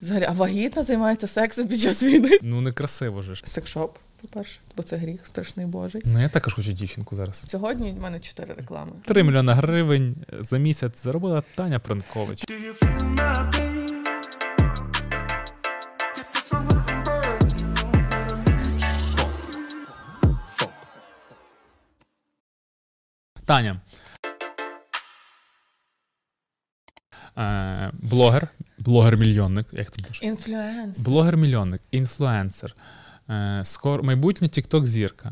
Взагалі, а вагітна займається сексом під час війни. Ну, некрасиво же ж. Секшоп, по-перше, бо це гріх страшний божий. Ну, я також хочу дівчинку зараз. Сьогодні в мене чотири реклами. 3 мільйони гривень за місяць заробила Таня Пранкович. Do Е, блогер, блогер-мільйонник, як ти кажеш? Influence. Блогер-мільйонник, інфлюенсер, е, скоро майбутня TikTok зірка,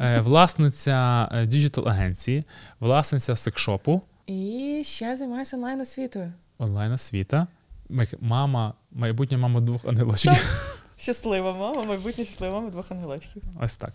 е, власниця е, діджитал-агенції, власниця секшопу, І ще займаюся онлайн освітою. онлайн освіта, мама, майбутня мама двох ангелочків. Щаслива мама, майбутня щаслива мама двох ангелочків. Ось так.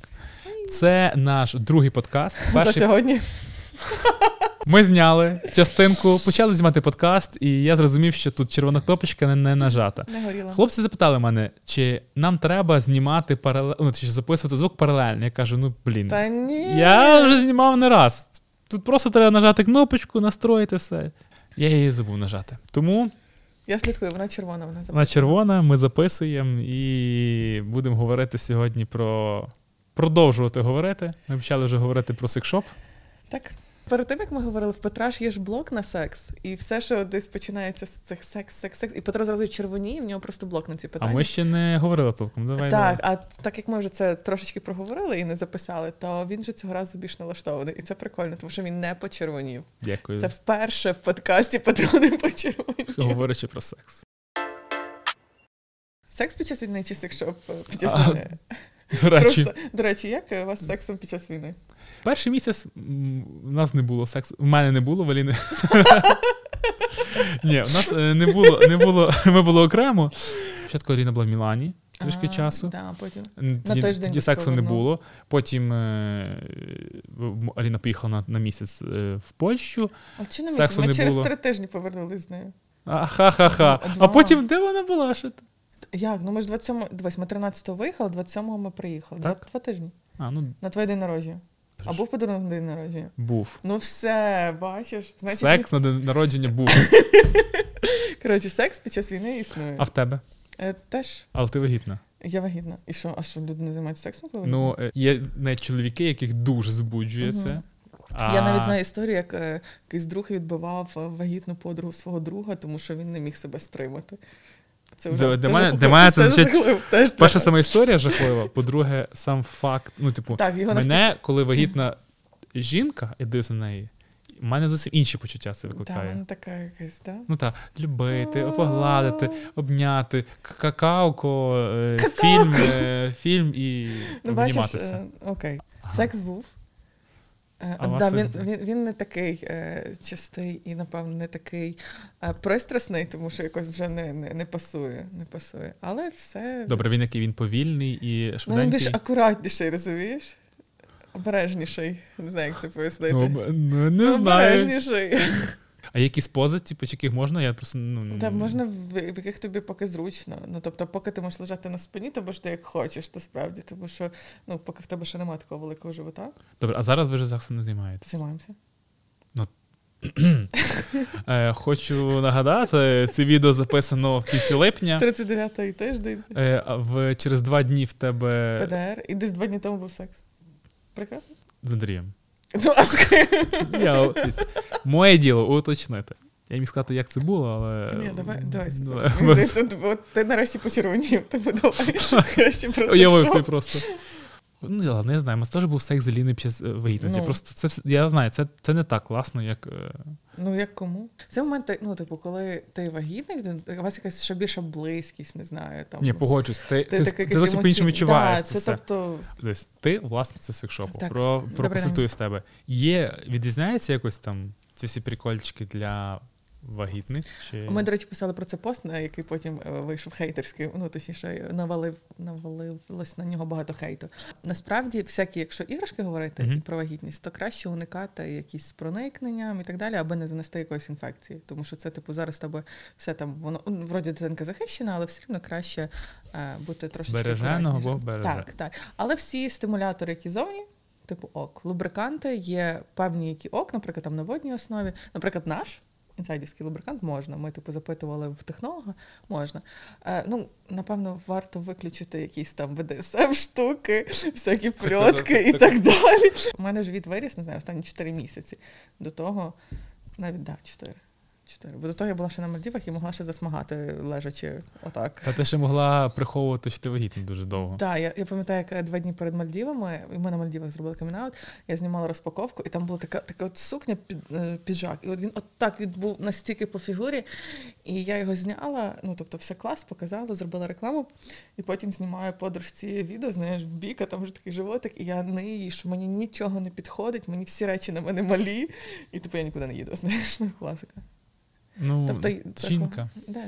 Це наш другий подкаст. За сьогодні. Ми зняли частинку, почали знімати подкаст, і я зрозумів, що тут червона кнопочка не, не нажата. Не горіла. Хлопці запитали мене, чи нам треба знімати паралельно, ну, чи записувати звук паралельно. Я кажу, ну блін, Та ні. я вже знімав не раз. Тут просто треба нажати кнопочку, настроїти все. Я її забув нажати. Тому Я слідкую, вона червона, вона вона червона, ми записуємо і будемо говорити сьогодні про. Продовжувати говорити. Ми почали вже говорити про секшоп. Так. Перед тим, як ми говорили, в Петра ж є ж блок на секс, і все, що десь починається з цих секс, секс, секс, і Петро зразу червоніє, в нього просто блок на ці питання. А ми ще не говорили толком. Давай, так, давай. а так як ми вже це трошечки проговорили і не записали, то він же цього разу більш налаштований. І це прикольно, тому що він не почервонів. Дякую. Це вперше в подкасті Петро не почервонів. Говорячи про секс. Секс під час війни чи секшоп під час війни? До речі, до речі, як у вас з сексом під час війни? Перший місяць у нас не було сексу. У мене не було, в Аліни. Ні, у нас е, не було, не було, ми були окремо. Спочатку Аліна була в Мілані трішки часу. Да, потім. Тоді, сексу не було. Потім е, Аліна поїхала на, на місяць е, в Польщу. А чи не Сексу ми не через було. три тижні повернулись з нею. А, ха-ха-ха. А потім де вона була? Що ти? Як? Ну ми ж 27 дивись, ми 13-го виїхали, 27-го ми приїхали. Два, два тижні. А, ну На твій день народження. А був подарунок на день народження? був. Ну все, бачиш. Значить, Секс на день народження був. Коротше, секс під час війни існує. А в тебе? Е, теж Але ти вагітна. я вагітна. І що? А що люди не займаються сексом? Коли Ну, е, є навіть чоловіки, яких дуже збуджує Мгм. це. А... Я навіть знаю історію, як е, якийсь друг відбивав е, вагітну подругу свого друга, тому що він не міг себе стримати. Це вже для це мене- для мене це. Теж Перша сама історія жахлива. По-друге, сам факт. Ну, типу, Так, його мене, коли вагітна жінка, я дивлюся на неї, в мене зовсім інші почуття це Так, викликає. вона така якась, так? Ну так, любити, погладити, обняти, какаоко, е, Какао. фільм, е, фільм і Ну, обніматися. е, окей. Ага. Секс був. А да, він, він, він не такий е, чистий і, напевно, не такий е, пристрасний, тому що якось вже не, не, не пасує. Не пасує. Але все. Добре, він який він повільний і Ну, він більш акуратніший, розумієш? Обережніший. Не знаю, як це пояснити. Ну, ну, не Ну, знаю. Обережніший. А якісь пози, типу, яких можна? Я просто ну Та можна в, в яких тобі поки зручно. Ну тобто, поки ти можеш лежати на спині, то ж ти як хочеш, насправді. Тому що ну, поки в тебе ще немає такого великого живота, Добре, а зараз ви вже сексом не займаєтесь. займаємося. Е, хочу нагадати, це відео записано в кінці липня. 39-й тиждень. Е, в через два дні в тебе ПДР. І десь два дні тому був секс. Прекрасно. з Андрієм. Ну, ласка. Я моє діло уточнити. Я міг сказати, як це було, але Ні, давай, давай. Давай. Ти, ти, от Ти нарешті почервонів, тому давай. Краще просто. Ну, я ладно, я знаю, у нас теж був секс з Аліною під час е, вагітності. Ну. Просто це я знаю, це, це не так класно, як. е, Ну, як кому? Це моменти, ну, типу, коли ти вагітний, у вас якась ще більша близькість, не знаю. Там, Ні, погоджусь. Ти, ти, ти, ти зовсім по-іншому відчуваєш Да, це це тобто, Десь ти власниця секшопу. Так, Про, добрий з тебе. Є, відрізняється якось там ці всі прикольчики для вагітних? Чи... Ми, до речі, писали про це пост, на який потім е, вийшов хейтерський. Ну, точніше, навалив, навалилось на нього багато хейту. Насправді, всякі, якщо іграшки говорити і про вагітність, то краще уникати якісь з проникненням і так далі, аби не занести якоїсь інфекції. Тому що це, типу, зараз тебе все там, воно ну, вроді дитинка захищена, але все одно краще е, бути трошки Береженого Бог береже. Так, так. Але всі стимулятори, які зовні. Типу ок, лубриканти є певні, які ок, наприклад, там на водній основі. Наприклад, наш інсайдівський лубрикант можна. Ми, типу, запитували в технолога, можна. Е, ну, напевно, варто виключити якісь там БДСМ штуки, всякі пльотки і так далі. У мене живіт виріс, не знаю, останні 4 місяці. До того, навіть да, 4. 4. Бо до того я була ще на Мальдівах і могла ще засмагати, лежачи отак. Та ти ще могла приховувати, що ти вагітна дуже довго. Так, я, я пам'ятаю, як е, два дні перед Мальдівами, і ми на Мальдівах зробили камінаут, я знімала розпаковку, і там була така, така от сукня під е, піджак. І от він от так він був настільки по фігурі, і я його зняла. Ну тобто, все клас, показала, зробила рекламу, і потім знімаю подружці відео, знаєш, в бік, а там вже такий животик, і я не її, що мені нічого не підходить, мені всі речі на мене малі, і типу я нікуди не їду. Знаєш, ну класика. Ну, Тобто, жінка. Да,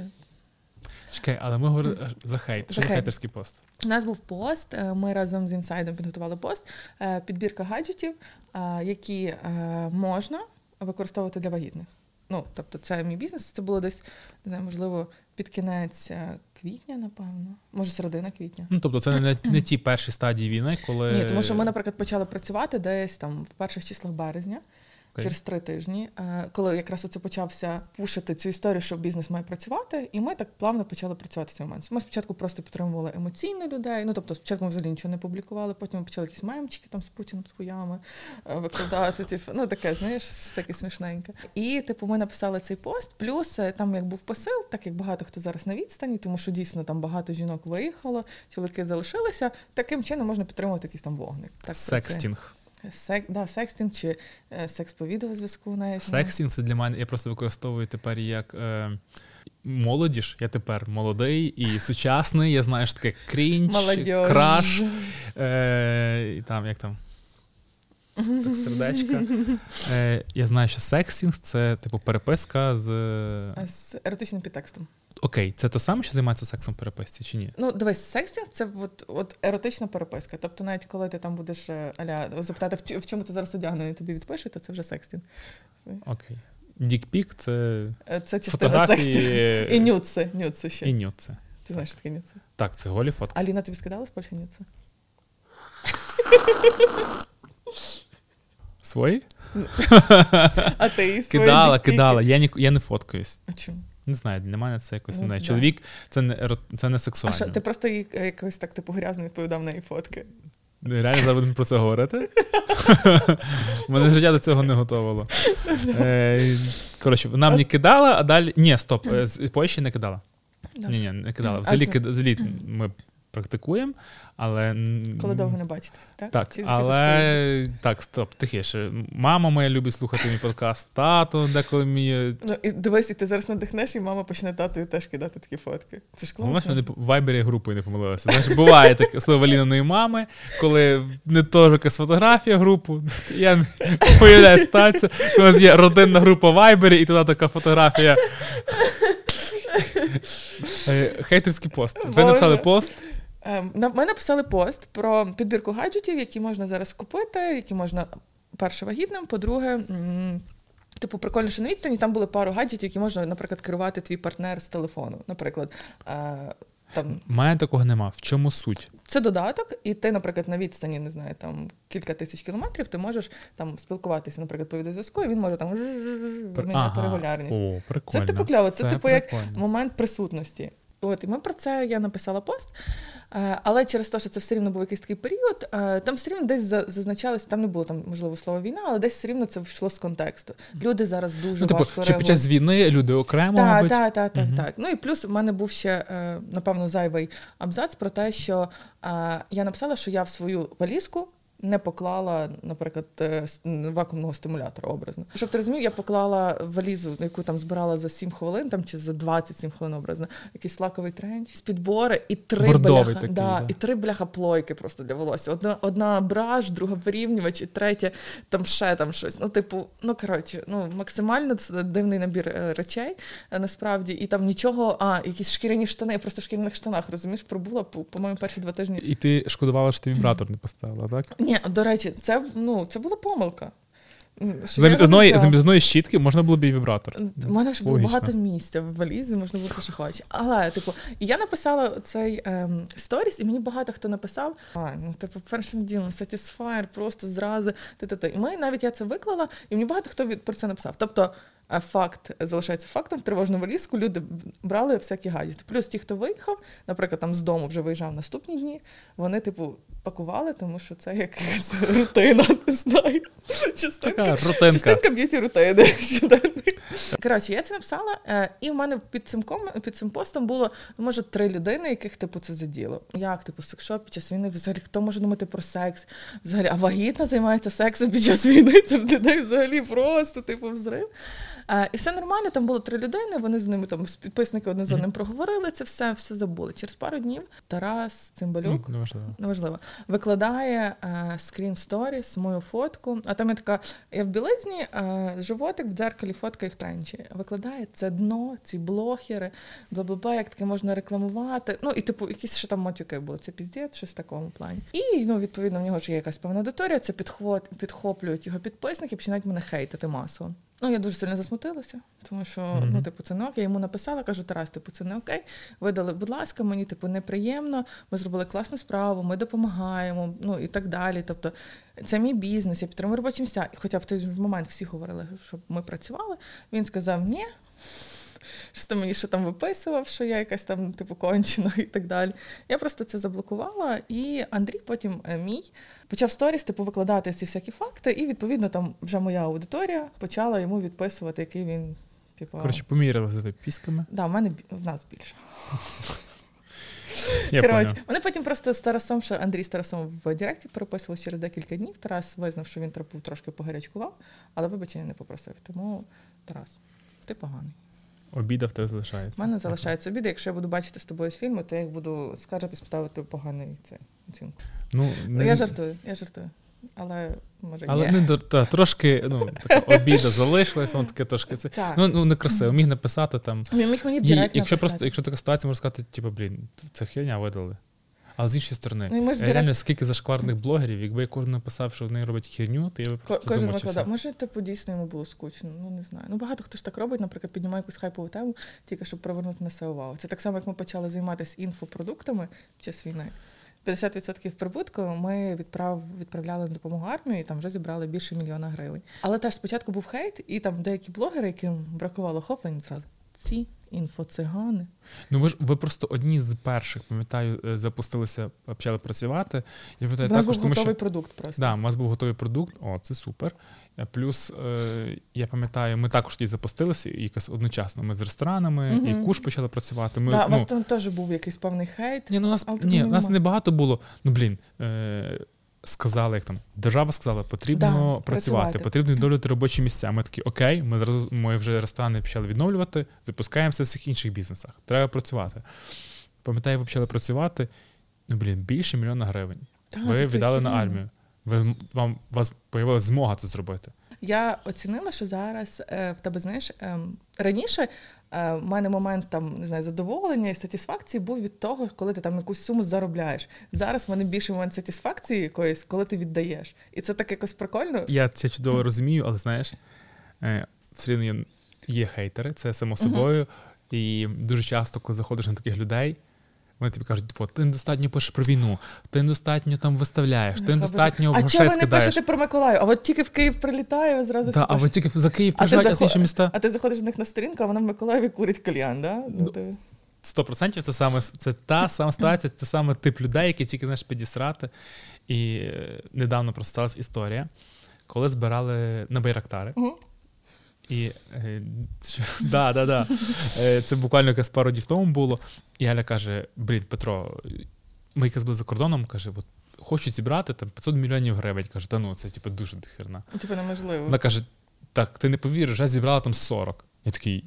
Чекай, але ми говорили за хейт. Що За за хейт. хейтерський пост? У нас був пост. е, Ми разом з інсайдом підготували пост. е, Підбірка гаджетів, е, які можна використовувати для вагітних. Ну, тобто, це мій бізнес. Це було десь, не знаю, можливо, під кінець квітня, напевно. Може, середина квітня. Ну, тобто, це не, не ті перші стадії війни, коли. Ні, тому що ми, наприклад, почали працювати десь там в перших числах березня. Окей. Через три тижні, е, коли якраз оце почався пушити цю історію, що бізнес має працювати, і ми так плавно почали працювати в цей момент. Ми спочатку просто підтримували емоційно людей. Ну тобто, спочатку ми взагалі нічого не публікували, потім ми почали якісь мемчики там з Путіним, з хуями е, викладати. Типу, ну таке, знаєш, всяке смішненьке. І типу, ми написали цей пост. Плюс е, там як був посил, так як багато хто зараз на відстані, тому що дійсно там багато жінок виїхало, чоловіки залишилися. Таким чином можна підтримувати якийсь там вогник. Так. Секстінг. Сек, да, секстинг чи е, секс по відеозв'язку навіть. ну. Секстінг це для мене, я просто використовую тепер як. Е, Молодіж, я тепер молодий і сучасний. Я знаю, що таке крінж, Молодіж. краш, е, і там як там. Так, сердечка. Е, я знаю, що секстінг це типу переписка з. З еротичним підтекстом. Окей, це то саме, що займається сексом в переписці, чи ні? Ну, дивись, секстинг це от, от еротична переписка. Тобто, навіть коли ти там будеш е, аля запитати, в, чому ти зараз одягнений, тобі відпишуть, то це вже секстинг. Окей. Dick pic це Е, Це частина секстингу. І фотографії нюдси, нюдси ще. і нюдси. Ти знаєш, що таке нюци? Так, це голі фотки. Аліна тобі скидала з Польщі нюци? Свої? А ти свої Кидала, дікпіки? кидала. Я, ні, я не фоткаюсь. А чому? Не знаю, для мене це якось Ну, не знаю. Чоловік це не це не А сексуально. що, ти просто їй е, якось так типу грязно відповідав на її фотки? Реально зараз будемо про це говорити. Мене життя до цього не готовило. Е, Коротше, вона мені кидала, а далі. Ні, стоп, е, з Польщі не кидала. Ні, ні, не кидала. Взагалі ми практикуємо, але. Коли довго не бачитесь, так? Так, Чи але так, стоп, тихіше. Мама моя любить слухати мій подкаст, тато деколи мій. Ну, і дивись, і ти зараз надихнеш, і мама почне татою теж кидати такі фотки. Це ж класно. в вайбері групою не помилилися. Знаєш, буває таке, особливо Алінаної мами, коли не теж якась фотографія групу. Я не уявляю ситуацію, у нас є родинна група вайбері, і туди така фотографія. Е, Хейтерський пост. Ви написали пост. Ем, на- Ми написали пост про підбірку гаджетів, які можна зараз купити, які можна, перше, вагітним, по-друге, типу, прикольно, що на відстані там були пару гаджетів, які можна, наприклад, керувати твій партнер з телефону. Наприклад, е, там мене такого нема. В чому суть? це додаток, і ти, наприклад, на відстані, не знаю, там кілька тисяч кілометрів, ти можеш там спілкуватися, наприклад, по відеозв'язку, і він може там виміняти регулярність. О, прикольно. Це типу кльово, це, типу як момент присутності. От, і ми про це я написала пост, е, але через те, що це все рівно був якийсь такий період, е, там все рівно десь зазначалося, там не було там, можливо, слова війна, але десь все рівно це йшло з контексту. Люди зараз дуже Ну, типу, важко що під час війни люди окремо, так, мабуть. так, так, так, так. Ну і плюс в мене був ще, е, напевно, зайвий абзац про те, що я написала, що я в свою валізку не поклала, наприклад, е, вакуумного стимулятора образно. Щоб ти розумів, я поклала валізу, яку там збирала за 7 хвилин, там чи за 27 хвилин образно, якийсь лаковий тренч, з підбори і три Бордовий бляха, такий, да, да. і три бляха плойки просто для волосся. Одна, одна браш, друга вирівнювач, і третя там ще там щось. Ну, типу, ну коротше, ну максимально це дивний набір е, речей е, насправді, і там нічого, а якісь шкіряні штани, я просто в шкіряних штанах, розумієш, пробула по- по-моєму перші два тижні. І ти шкодувала, що ти вібратор не поставила, так? Ні, до речі, це ну це була помилка. Що Замість одної, замість одної щітки можна було б і вібратор. У мене ж було Логічно. багато місця в валізі, можна було все, що хоче. Але, типу, я написала цей ем, сторіс, і мені багато хто написав: а, ну, типу, першим ділом Satisfyer, просто зразу. Ти-ти-ти. І ми навіть я це виклала, і мені багато хто від про це написав. Тобто, факт залишається фактом. В тривожну валізку люди брали всякі гаджети. Плюс ті, хто виїхав, наприклад, там з дому вже виїжджав наступні дні, вони, типу, пакували, тому що це якась рутина, не знаю. Частинка, частинка б'юті рутини. Коротше, я це написала, е, і в мене під цим ком, під цим постом було ну, може три людини, яких типу це заділо. Як типу секшоп під час війни? Взагалі хто може думати про секс? Взагалі, а вагітна займається сексом під час війни? Це в людей взагалі просто типу взрив. Е, І все нормально. Там було три людини. Вони з ними там підписники одне з одним проговорили це все, все забули. Через пару днів Тарас Цимбалюк неважливо. неважливо, викладає е, скрін сторіс, мою фотку. А там я така, я в білизні, е, животик в дзеркалі, фотка і в тренчі. Викладає це дно, ці блогери, бла-бла-бла, як таке можна рекламувати. Ну і типу, якісь ще там матюки були. Це піздець, щось в такому плані. І ну, відповідно, в нього ж є якась певна аудиторія, це підхоплюють його підписники, починають мене хейтити масово. Ну, я дуже сильно засмутилася, тому що Мгм. ну, типу, це не ок. Я йому написала, кажу, Тарас, типу, це не окей. Видали, будь ласка, мені типу неприємно. Ми зробили класну справу, ми допомагаємо, ну і так далі. Тобто, це мій бізнес, я підтримую робочі місця. І Хоча в той момент всі говорили, щоб ми працювали. Він сказав ні. Щось там мені ще там виписував, що я якась там, типу, кончена і так далі. Я просто це заблокувала, і Андрій потім е, мій почав сторіс, типу, викладати ці всякі факти, і відповідно там вже моя аудиторія почала йому відписувати, який він, типу. Коротше, поміряли за пісками. Да, в мене в нас більше. Я Коротше, вони потім просто з Тарасом, що Андрій з Тарасом в Директі переписували через декілька днів. Тарас визнав, що він трошки погарячкував, але вибачення не попросив. Тому Тарас, ти поганий. Обіда в тебе залишається. У мене залишається обіди. Якщо я буду бачити з тобою фільми, то я їх буду скаржитись, ставити поганий цей оцінку. Ну, не- Я жартую, я жартую. Але може Але ні. не та, трошки ну, така обіда залишилася, воно таке трошки це. Так. Ну, ну некрасиво. Міг написати там. Він міг мені Ні, якщо написати. просто, якщо така ситуація, можна сказати, типу, блін, це херня видали. Але з іншої сторони, Ну, і ми ж в е, директ- реально скільки зашкварних блогерів, якби кожен написав, що вони роблять херню, то я би просто Кожен викладав. Може, типу, дійсно йому було скучно. Ну не знаю. Ну багато хто ж так робить, наприклад, піднімає якусь хайпову тему, тільки щоб привернути на себе увагу. Це так само, як ми почали займатися інфопродуктами під час війни. 50% прибутку ми відправ, відправляли на допомогу армії, і там вже зібрали більше мільйона гривень. Але теж спочатку був хейт, і там деякі блогери, яким бракувало охоплення, зразу ці інфоцигани. Ну ви ж ви просто одні з перших, пам'ятаю, е, запустилися, почали працювати. Я У пам'ятаю нас також, був тому готовий що продукт просто. да, у нас був готовий продукт. О, це супер. Е, Плюс е, я пам'ятаю, ми також тоді запустилися і якось одночасно. Ми з ресторанами Мгм. і куш почали працювати. Ми, да, у ну, вас там теж був якийсь певний хейт. Ні, ну нас ні, нас не багато було. Ну блін, е, сказали, як там держава сказала, потрібно Да, працювати, працювати. потрібно відновлювати робочі місця. Ми такі, окей, ми ми вже ресторани почали відновлювати, запускаємося в всіх інших бізнесах. Треба працювати. Пам'ятаю, ви почали працювати. Ну блін, більше мільйона гривень. Та, ви віддали на армію. Ви вам у вас появилася змога це зробити. Я оцінила, що зараз е, в тебе знаєш ем, раніше. е, В мене момент там не знаю задоволення і сатисфакції був від того, коли ти там якусь суму заробляєш. Зараз в мене більше момент сатисфакції якоїсь, коли ти віддаєш. І це так якось прикольно. Я це чудово розумію, але знаєш, е, все рівно є, є хейтери, це само собою. І дуже часто, коли заходиш на таких людей, вони тобі кажуть, от, ти недостатньо пишеш про війну, ти недостатньо там виставляєш, ти Нехай недостатньо боже. А чого ви не пишете про Миколаїв? А от тільки в Київ прилітає, зразу Да, а ви тільки за Київ А ти приїжджають, а з захо- інші міста. А ти заходиш до них на сторінку, а вона в Миколаєві курить кальян, да? Ну, Ну, ти... 100% це саме це та сама ситуація, це саме тип людей, які тільки знаєш підісрати. І е, недавно просто сталася історія, коли збирали на Байрактари. Мгм. І е, да, да, да. Е, це буквально якась пару днів тому було. І Галя каже: Блін, Петро, ми якраз були за кордоном, каже, от хочу зібрати там 500 мільйонів гривень. Каже, та ну це типу дуже дохерна. Ну, Типу неможливо. Вона каже: так, ти не повіриш, я зібрала там 40. Я такий.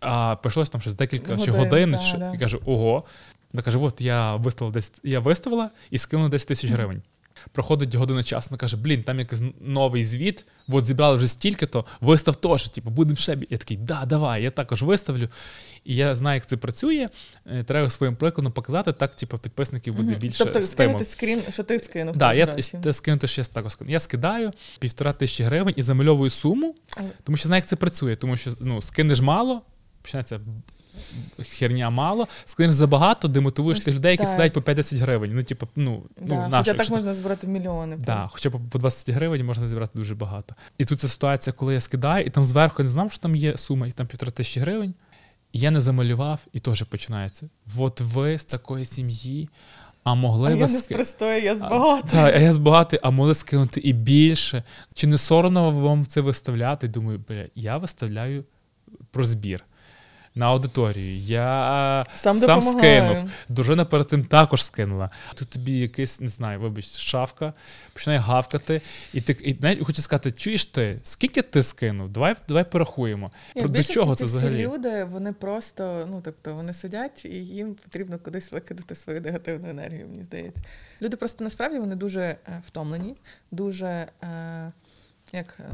А пройшлось там щось декілька ще Годин, годин. да, що- да. І каже, ого. Вона каже: от я виставила 10, я виставила і скинула 10 тисяч гривень. Проходить година часу, вона каже: блін, там якийсь новий звіт, от зібрали вже стільки-то, вистав теж, типу, будемо ще. бі-». Я такий, да, давай, я також виставлю. І я знаю, як це працює. Е, Треба своїм прикладом показати, так, типу, підписників буде Мгм. більше тобто скинути скрін, що ти скинув. Да, я те скинути ще також. скину. Я скидаю півтора тисячі гривень і замальовую суму, тому що знаю, як це працює. Тому що ну, скинеш мало, починається херня мало, скинеш забагато, демотивуєш Ну, тих людей, які так. скидають по 50 гривень. Ну, типу, ну, Да. ну Хоча так можна збирати мільйони. Да, просто. хоча по 20 гривень можна зібрати дуже багато. І тут ця ситуація, коли я скидаю, і там зверху я не знав, що там є сума, і там півтора тисячі гривень. І я не замалював, і теж починається. От ви з такої сім'ї, а могли А я не ски- з простої, я з А, багатої. Так, а я збагатий, а могли скинути і більше. Чи не соромно вам це виставляти? Думаю, бля, я виставляю про збір. На аудиторію. Я Сам сам скинув. Дружина перед тим також скинула. Тут тобі якийсь, не знаю, вибач, шавка, починає гавкати, і ти і навіть хочу сказати, чуєш ти, скільки ти скинув? Давай, давай порахуємо. Ні, Про, до чого це взагалі? люди, вони просто, ну тобто, вони сидять і їм потрібно кудись викидати свою негативну енергію, мені здається. Люди просто насправді вони дуже е, втомлені, дуже е, як е,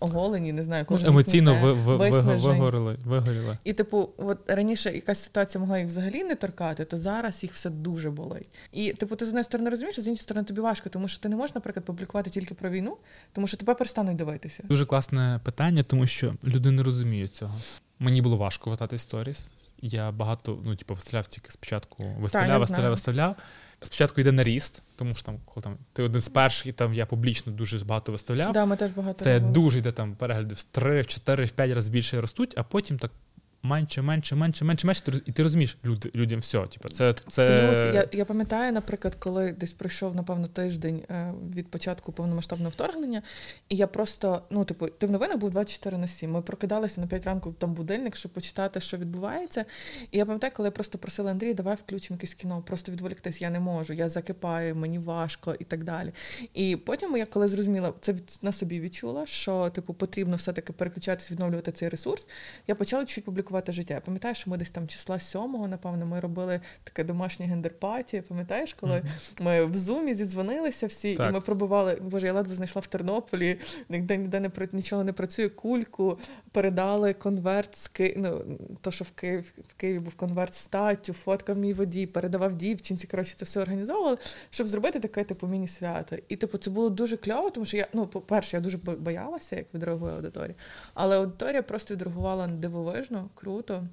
оголені, не знаю, кожен Емоційно ви, ви, ви, вигоріли, вигоріли. І, типу, от раніше якась ситуація могла їх взагалі не торкати, то зараз їх все дуже болить. І, типу, ти з однієї сторони розумієш, а з іншої сторони тобі важко, тому що ти не можеш, наприклад, публікувати тільки про війну, тому що тебе перестануть дивитися. Дуже класне питання, тому що люди не розуміють цього. Мені було важко витати сторіс. Я багато, ну, типу, виставляв тільки спочатку, виставляв, виставляв, виставляв. Спочатку йде на ріст, тому що там, коли там ти один з перших, і там я публічно дуже багато виставляв. Да, ми теж багато Це робили. дуже йде там перегляди в 3, в 4, в 5 разів більше ростуть, а потім так менше, менше, менше, менше, менше. І ти розумієш, люди, людям все. Типу, це, це... Я, я пам'ятаю, наприклад, коли десь пройшов, напевно, тиждень е, від початку повномасштабного вторгнення, і я просто, ну, типу, ти в новинах був 24 на 7. Ми прокидалися на 5 ранку там будильник, щоб почитати, що відбувається. І я пам'ятаю, коли я просто просила Андрія, давай включимо якесь кіно, просто відволіктись, я не можу, я закипаю, мені важко і так далі. І потім я коли зрозуміла, це на собі відчула, що типу потрібно все-таки переключатись, відновлювати цей ресурс. Я почала чуть публікувати життя. Я пам'ятаю, що ми десь там числа сьомого, напевно, ми робили таке домашнє гендерпаті. Пам'ятаєш, коли ми в зумі зідзвонилися всі, Так. і ми пробували. Боже, я ледве знайшла в Тернополі, ніде ніде не нічого не працює. Кульку передали конверт з Ки... ну, то, що в Київ в Києві був конверт статтю, фоткав мій водій, передавав дівчинці. Коротше, це все організовували, щоб зробити таке типу міні-свято. І типу, це було дуже кльово, тому що я, ну, по-перше, я дуже боялася, як відреагує аудиторія. Але аудиторія просто відреагувала дивовижно, круто.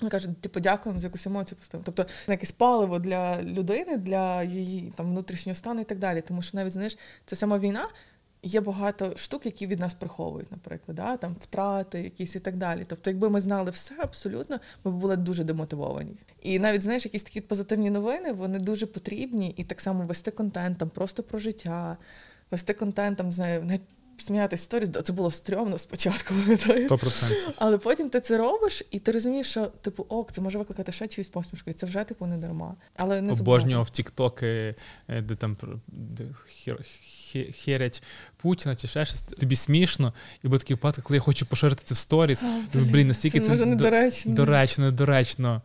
Вони кажуть, типу, дякуємо за якусь емоцію поставили. Тобто якесь паливо для людини, для її там внутрішнього стану і так далі. Тому що навіть знаєш, це сама війна. Є багато штук, які від нас приховують, наприклад, да? там втрати, якісь і так далі. Тобто, якби ми знали все абсолютно, ми б були дуже демотивовані. І навіть знаєш, якісь такі позитивні новини, вони дуже потрібні, і так само вести контент там просто про життя, вести контент там, знаю, навіть сміятися сторіс, це було стрьомно спочатку. пам'ятаю. 100%. Але потім ти це робиш, і ти розумієш, що типу ок, це може викликати ще чиюсь посмішку, і це вже типу не дарма. Але не Обожнював тіктоки, е, де там де хер, хе- херять Путіна чи ще щось. Тобі смішно, і був такий випадок, коли я хочу поширити це в сторіс. Думаю, блін, настільки це, це може недоречно. Доречно, недоречно.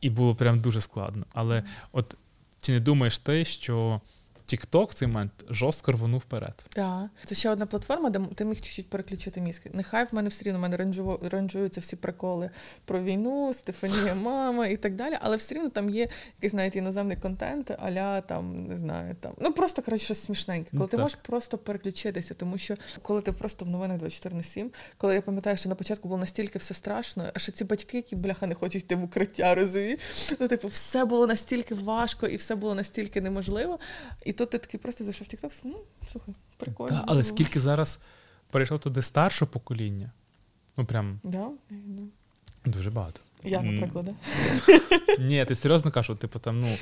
І було прям дуже складно. Але от чи не думаєш ти, що TikTok в цей момент жорстко рвонув вперед? Так. Це ще одна платформа, де ти міг чуть-чуть переключити мізки. Нехай в мене все рівно в мене ранжуво- ранжуються всі приколи про війну, Стефанія, мама і так далі. Але все рівно там є якийсь навіть іноземний контент, аля там не знаю, там ну просто коротше щось смішненьке. Коли Ну, ти так. можеш просто переключитися, тому що коли ти просто в новинах 24 на 7, коли я пам'ятаю, що на початку було настільки все страшно, а ще ці батьки, які бляха не хочуть йти в укриття, розумієш? Ну, типу, все було настільки важко і все було настільки неможливо. І тут ти такий просто зайшов в TikTok, ну слухай, прикольно. Да, але скільки зараз перейшло туди старше покоління? Ну прям Да? да. дуже багато. Я, наприклад, да. Ні, ти серйозно кажу, типу там ну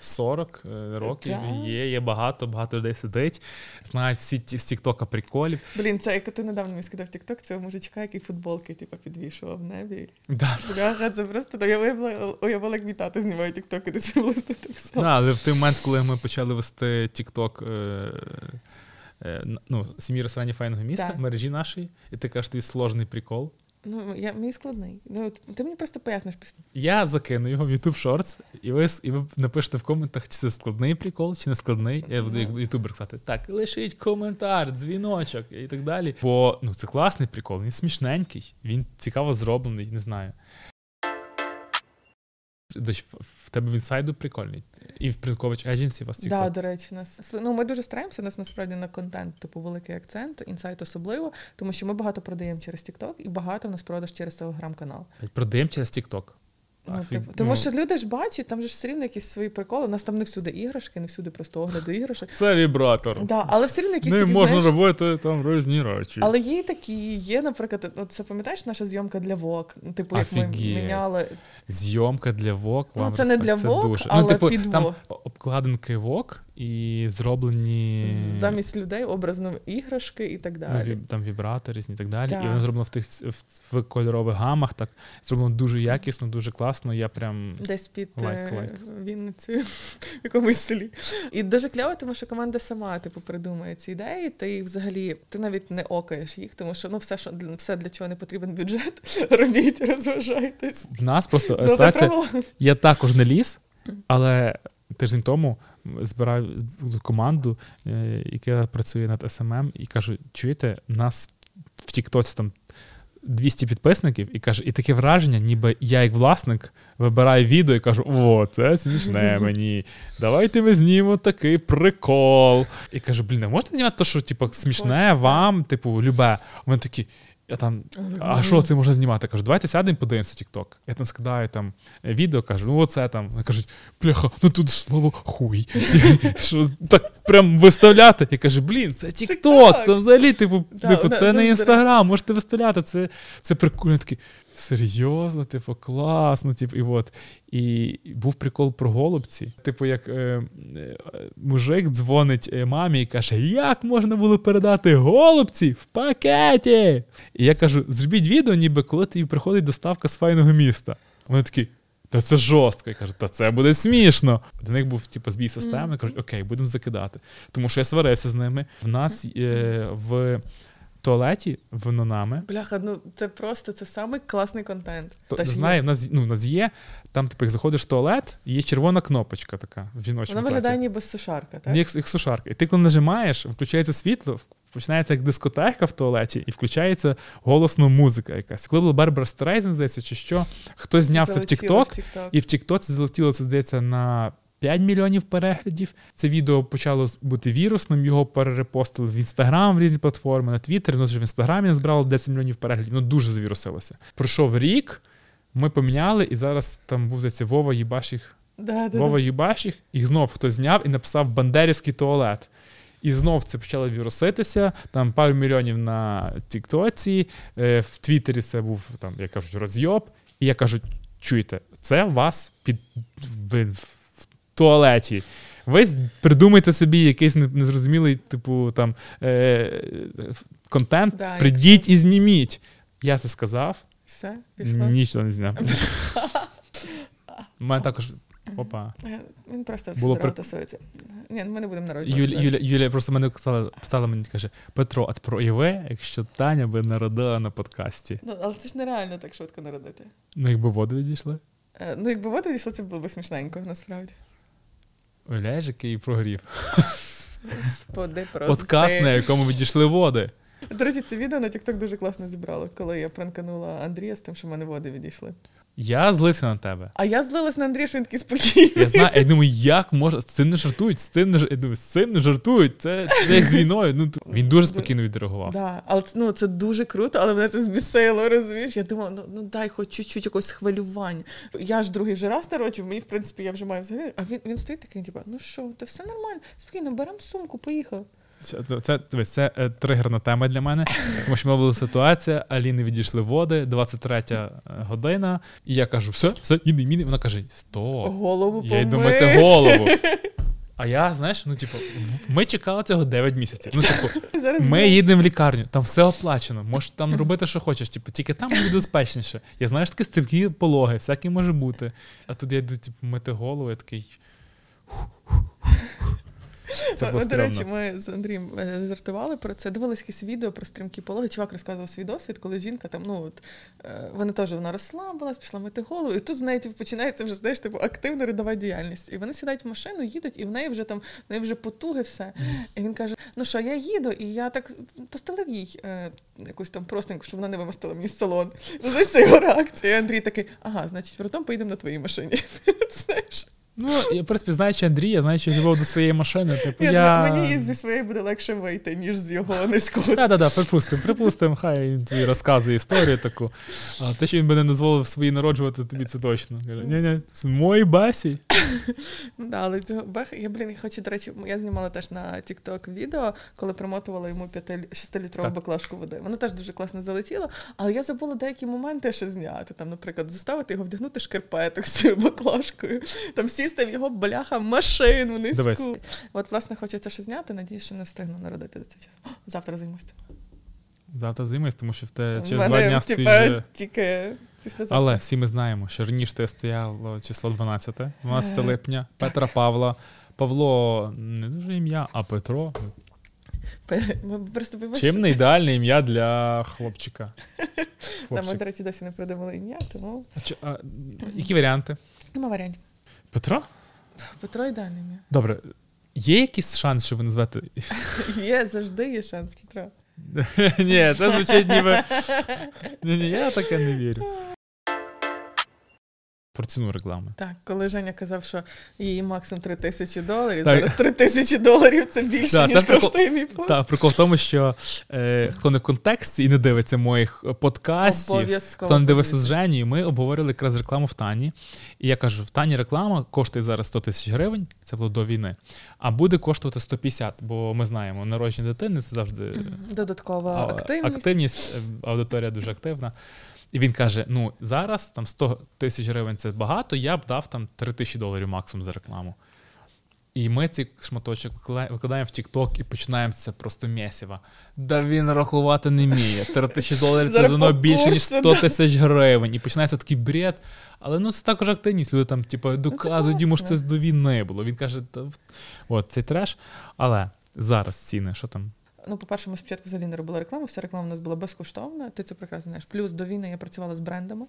40 е, років Так. є, є багато, багато людей сидить, знають всі ті з Тіктока приколів. Блін, це як ти недавно мені скидав TikTok, цього мужичка, який футболки типу, підвішував в небі. Да. Бляха, це просто я уявила, уявила, як мій тато знімає TikTok, і де це було так Да, але в той момент, коли ми почали вести Тікток е, е, ну, сім'ї ресторанів файного міста, Так. мережі нашої, і ти кажеш, твій сложний прикол. Ну, я, мені складний. Ну, ти мені просто поясниш після. Я закину його в YouTube Shorts, і ви, і ви напишете в коментах, чи це складний прикол, чи не складний. Я буду як ютубер казати, так, лишіть коментар, дзвіночок і так далі. Бо ну, це класний прикол, він смішненький, він цікаво зроблений, не знаю. Десь в- тебе в інсайду прикольний. І в Прилкович Agency вас Да, TikTok. до речі, нас ну ми дуже стараємося. У нас насправді на контент, типу, великий акцент, інсайт особливо, тому що ми багато продаємо через TikTok і багато в нас продаж через телеграм-канал. Продаємо через TikTok. Ну, Афі- типу, тому ну, що люди ж бачать, там же ж все рівно якісь свої приколи. У нас там не всюди іграшки, не всюди просто огляди іграшок. Це вібратор. Да, але все рівно якісь Не такі, можна знаєш, робити там різні речі. Але є і такі, є, наприклад, от це пам'ятаєш наша зйомка для вок. Типу, як ми Офігеть. міняли. Зйомка для. Ну, вам це не для Vogue, дуже. але ну, типу, під там обкладинки Vogue і зроблені Замість людей образно іграшки і так ну, далі. віб- там вібратори різні і так далі. Так. І воно зроблено в тих в, в кольорових гамах. Так зроблено дуже якісно, дуже класно. Я прям Десь під Лайк, е, лайк. Вінницею, в якомусь селі. І дуже кльово, тому що команда сама типу придумує ці ідеї. Ти взагалі ти навіть не окаєш їх, тому що ну все, що все для чого не потрібен бюджет, робіть, розважайтесь. в нас просто ситуація. Я також не ліз, але тиждень тому збирав команду, е, яка працює над SMM, і кажу: чуєте, нас в Тіктоці там 200 підписників, і каже, і таке враження, ніби я, як власник, вибираю відео і кажу: о, це смішне мені. Давайте ми знімемо такий прикол. І кажу, блін, а можете знімати те, що типу, смішне вам, типу, любе. Мене такі. Я там, а що це можна знімати? Кажу, давайте сядемо, подивимося TikTok. Я там скидаю там е, відео, кажу, ну оце там. Вони кажуть, пляха, ну тут слово хуй. Що так прям виставляти? Я кажу, блін, це TikTok. Там взагалі, типу, типу це не інстаграм, можете виставляти. Це, це прикольно. Я такий, серйозно, типу, класно. Типу, і от. І був прикол про голубці. Типу, як е, е, мужик дзвонить е, мамі і каже, як можна було передати голубці в пакеті? І я кажу: зробіть відео, ніби коли тобі приходить доставка з файного міста. Вони такі. Та це жорстко. Я кажу, та це буде смішно. До них був типу, збій системи, кажуть, окей, будемо закидати. Тому що я сварився з ними. В нас е, в туалеті в Нонами Бляха, ну це просто це самий класний контент. то, знає, в нас, ну, в нас є, там, типу, як заходиш в туалет, є червона кнопочка така в жіночому Вона виглядає ніби сушарка, так? Як, як сушарка. І ти, коли нажимаєш, включається світло, починається як дискотека в туалеті, і включається голосно музика якась. Коли була Барбара Стрейзен, здається, чи що, хтось зняв це в Залетіло TikTok, в TikTok. і в TikTok залетіло це, здається, на 5 мільйонів переглядів. Це відео почало бути вірусним, його перерепостили в Інстаграм, в різні платформи, на Твіттер, воно вже в Інстаграмі збирало 10 мільйонів переглядів. Воно дуже завірусилося. Пройшов рік, ми поміняли, і зараз там був здається, Вова Їбашіх Да, да, Вова да. Їбашіх, і знов хтось зняв і написав Бандерівський туалет. І знов це почало віруситися. Там пару мільйонів на Тіктоці, е, в Твіттері це був там, як кажуть, розйоб. І я кажу: чуєте, це вас під туалеті. Ви придумайте собі якийсь незрозумілий, типу, там е, контент, Да, придіть і зніміть. Я це сказав, Все, пішло. нічого не зняв. У мене також. Опа. Е, Він просто все при- тусується. Ні, ми не будемо народжувати. Юля, Юля, Юля просто мене сказала, стала мені каже: Петро, от прояви, якщо Таня би народила на подкасті. Ну, але це ж нереально так швидко народити. Ну, якби воду відійшли. Е, Ну, якби воду дійшло, це було б смішненько, насправді. Уявляєш, який прогрів. Господи, просто. Подкаст, на якому відійшли води. До речі, це відео на TikTok дуже класно зібрало, коли я пранканула Андрія з тим, що в мене води відійшли. Я злився на тебе. А я злилась на Андрія, що він такий спокійний. Я знаю, я думаю, як можна. З цим не жартують, з цим не я думаю, з цим не жартують. Це, це як з війною. Ну, він дуже спокійно відреагував. Да, але ну, це дуже круто, але мене це збісило, розумієш? Я думала, ну, ну дай хоч чуть-чуть якогось хвилювання. Я ж другий вже раз народжу, мені, в принципі, я вже маю взагалі. А він, він стоїть такий, типу, ну що, та все нормально, спокійно, беремо сумку, поїхали. Це, це, дивись, це е, тригерна тема для мене. Тому що в мене була ситуація, Аліни відійшли води, 23 година, і я кажу, все, все, іди, іди. Вона каже: Стоп. Голову Я йду помий. мити голову. А я, знаєш, ну, типу, в- ми чекали цього 9 місяців. Ну, типу, Зараз ми їдемо в лікарню, там все оплачено, можеш там робити, що хочеш. Типу, тільки там буде безпечніше. Я знаю, що такі стрімкі пологи, всякі може бути. А тут я йду, типу, мити голову, я такий. Це було До речі, ми з Андрієм е, жартували про це. Дивились якісь відео про стрімкі пологи. Чувак розказував свій досвід, коли жінка там, ну от е, вони теж вона розслабилась, пішла мити голову, і тут з неї типу, починається вже знаєш, типу активна рядова діяльність. І вони сідають в машину, їдуть, і в неї вже там в неї вже потуги, все. І він каже: Ну що, я їду, і я так постелив їй е, якусь там простеньку, щоб вона не вимостила мені салон. Ну, знаєш, це його реакція. І Андрій такий, ага, значить, потім поїдемо на твоїй машині. Знаєш? Ну, я, в принципі, знаючи Андрія, знаючи любов до своєї машини, типу, Я, я... Мені зі своєї буде легше вийти, ніж з його низького. Так, так, так, припустимо, припустимо, хай він тобі розказує історію таку. А те, що він би не дозволив свої народжувати, тобі це точно. Ні-ні, мої басі. Ну, да, але цього бех, я, блін, хочу, до речі, я знімала теж на TikTok відео, коли примотувала йому 6-літрову баклажку води. Воно теж дуже класно залетіло, але я забула деякі моменти ще зняти. Там, наприклад, заставити його вдягнути шкарпеток з цією баклажкою, там сісти в його бляха машину низьку. Дивись. От, власне, це ще зняти, надіюсь, що не встигну народити до цього часу. О, Завтра займуся. Завтра займись, тому що в те В через два дня стоїть типа, вже... тільки післязавтра. Але всі ми знаємо, що раніше те стояло число 12, 12 Е, липня, Петра Павла. Павло не дуже ім'я, а Петро. Просто Чим не ідеальне ім'я для хлопчика. Та, ми, Хлопчик. до речі, досі не придумали ім'я, тому А чи- а, які варіанти? нема варіантів. Петро? Петро ідеальне ім'я. Добре. Є якийсь шанс, що ви назвете. Є, завжди є шанс, Петро. Ні, це звучить ніби. Ні, ні, я таке не вірю. Про ціну реклами. Так, коли Женя казав, що її максимум 3 тисячі доларів, Так. зараз 3 тисячі доларів це більше, Так, ніж це коштує мій пост. Так, прикол в тому, що е, хто не в контексті і не дивиться моїх подкастів, Обов'язково. хто не дивився з. Женією, ми обговорили якраз рекламу в Тані. І я кажу: в Тані реклама коштує зараз 100 тисяч гривень, це було до війни, а буде коштувати 150, бо ми знаємо, народження дитини це завжди. Додаткова активність. активність, е, аудиторія дуже активна. І він каже: ну зараз там 100 тисяч гривень це багато, я б дав там 3 тисячі доларів максимум за рекламу. І ми цей шматочок викладаємо в TikTok і починаємо це просто місіва. Да він рахувати не вміє. 3 тисячі доларів це давно більше, ніж курсу, 100 тисяч гривень. І починається такий бред. Але ну це також активність. Люди там, типу, доказують йому, що це класно. до війни було. Він каже, от цей треш. Але зараз ціни, що там? Ну, по-перше, ми спочатку взагалі не робили рекламу, вся реклама у нас була безкоштовна, ти це прекрасно знаєш. Плюс до війни я працювала з брендами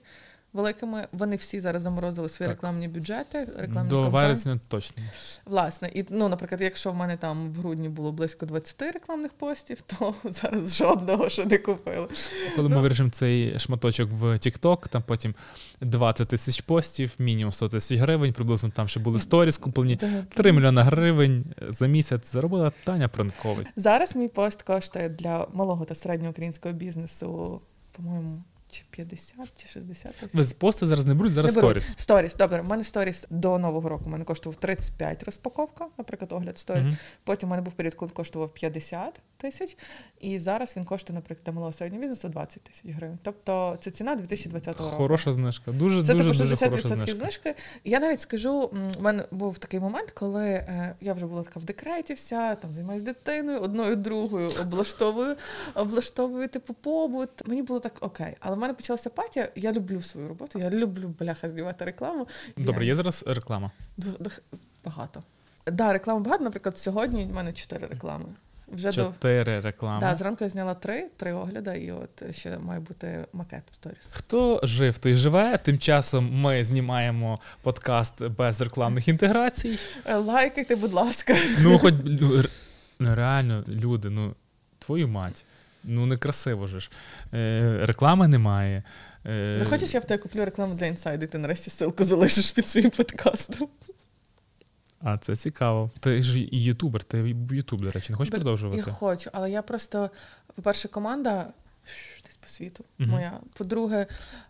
великими. Вони всі зараз заморозили свої Так. рекламні бюджети, рекламні До вересня точно. Власне, і ну, наприклад, якщо в мене там в грудні було близько 20 рекламних постів, то зараз жодного ще не купили. Коли ми Ну. вирішимо цей шматочок в TikTok, там потім 20 тисяч постів, мінімум 100 тисяч гривень, приблизно там ще були сторіс куплені. Да. 3 мільйони гривень за місяць заробила Таня Пранкович. Зараз мій пост коштує для малого та середнього українського бізнесу, по-моєму, чи 50, чи 60 тисяч. Ви пости зараз не беруть, зараз Не сторіс. Сторіс, добре. У мене сторіс до нового року. У мене коштував 35 розпаковка, наприклад, огляд сторіс. Мгм. Потім у мене був період, коли коштував 50 тисяч. І зараз він коштує, наприклад, для малого середнього бізнесу 20 тисяч гривень. Тобто це ціна 2020 року. Хороша знижка. Дуже, Це дуже, типу дуже 60% хороша знижка. знижки. Я навіть скажу, в мене був такий момент, коли е, я вже була така в декреті, вся там займаюся дитиною, одною, другою облаштовую, облаштовую типу побут. Мені було так окей. Але мене почалася патія. Я люблю свою роботу, я люблю бляха знімати рекламу. Добре, я... є зараз реклама. Багато. Да, реклами багато. Наприклад, сьогодні в мене чотири реклами. Вже до Чотири реклами. да, зранку я зняла три, три огляди, і от ще має бути макет в сторіс. Хто жив, той живе. Тим часом ми знімаємо подкаст без рекламних інтеграцій. Е, Лайкайте, будь ласка. Ну, хоч ну, ну, реально, люди, ну, твою мать. Ну, некрасиво же ж. Е, реклами немає. Е, Не хочеш, я в тебе куплю рекламу для інсайду, і ти нарешті ссылку залишиш під своїм подкастом. А це цікаво. Ти ж і ютубер, ти в Ютуб, до речі, не хочеш Бер- продовжувати? Я хочу, але я просто, по-перше, команда десь по світу Мгм. моя. По-друге,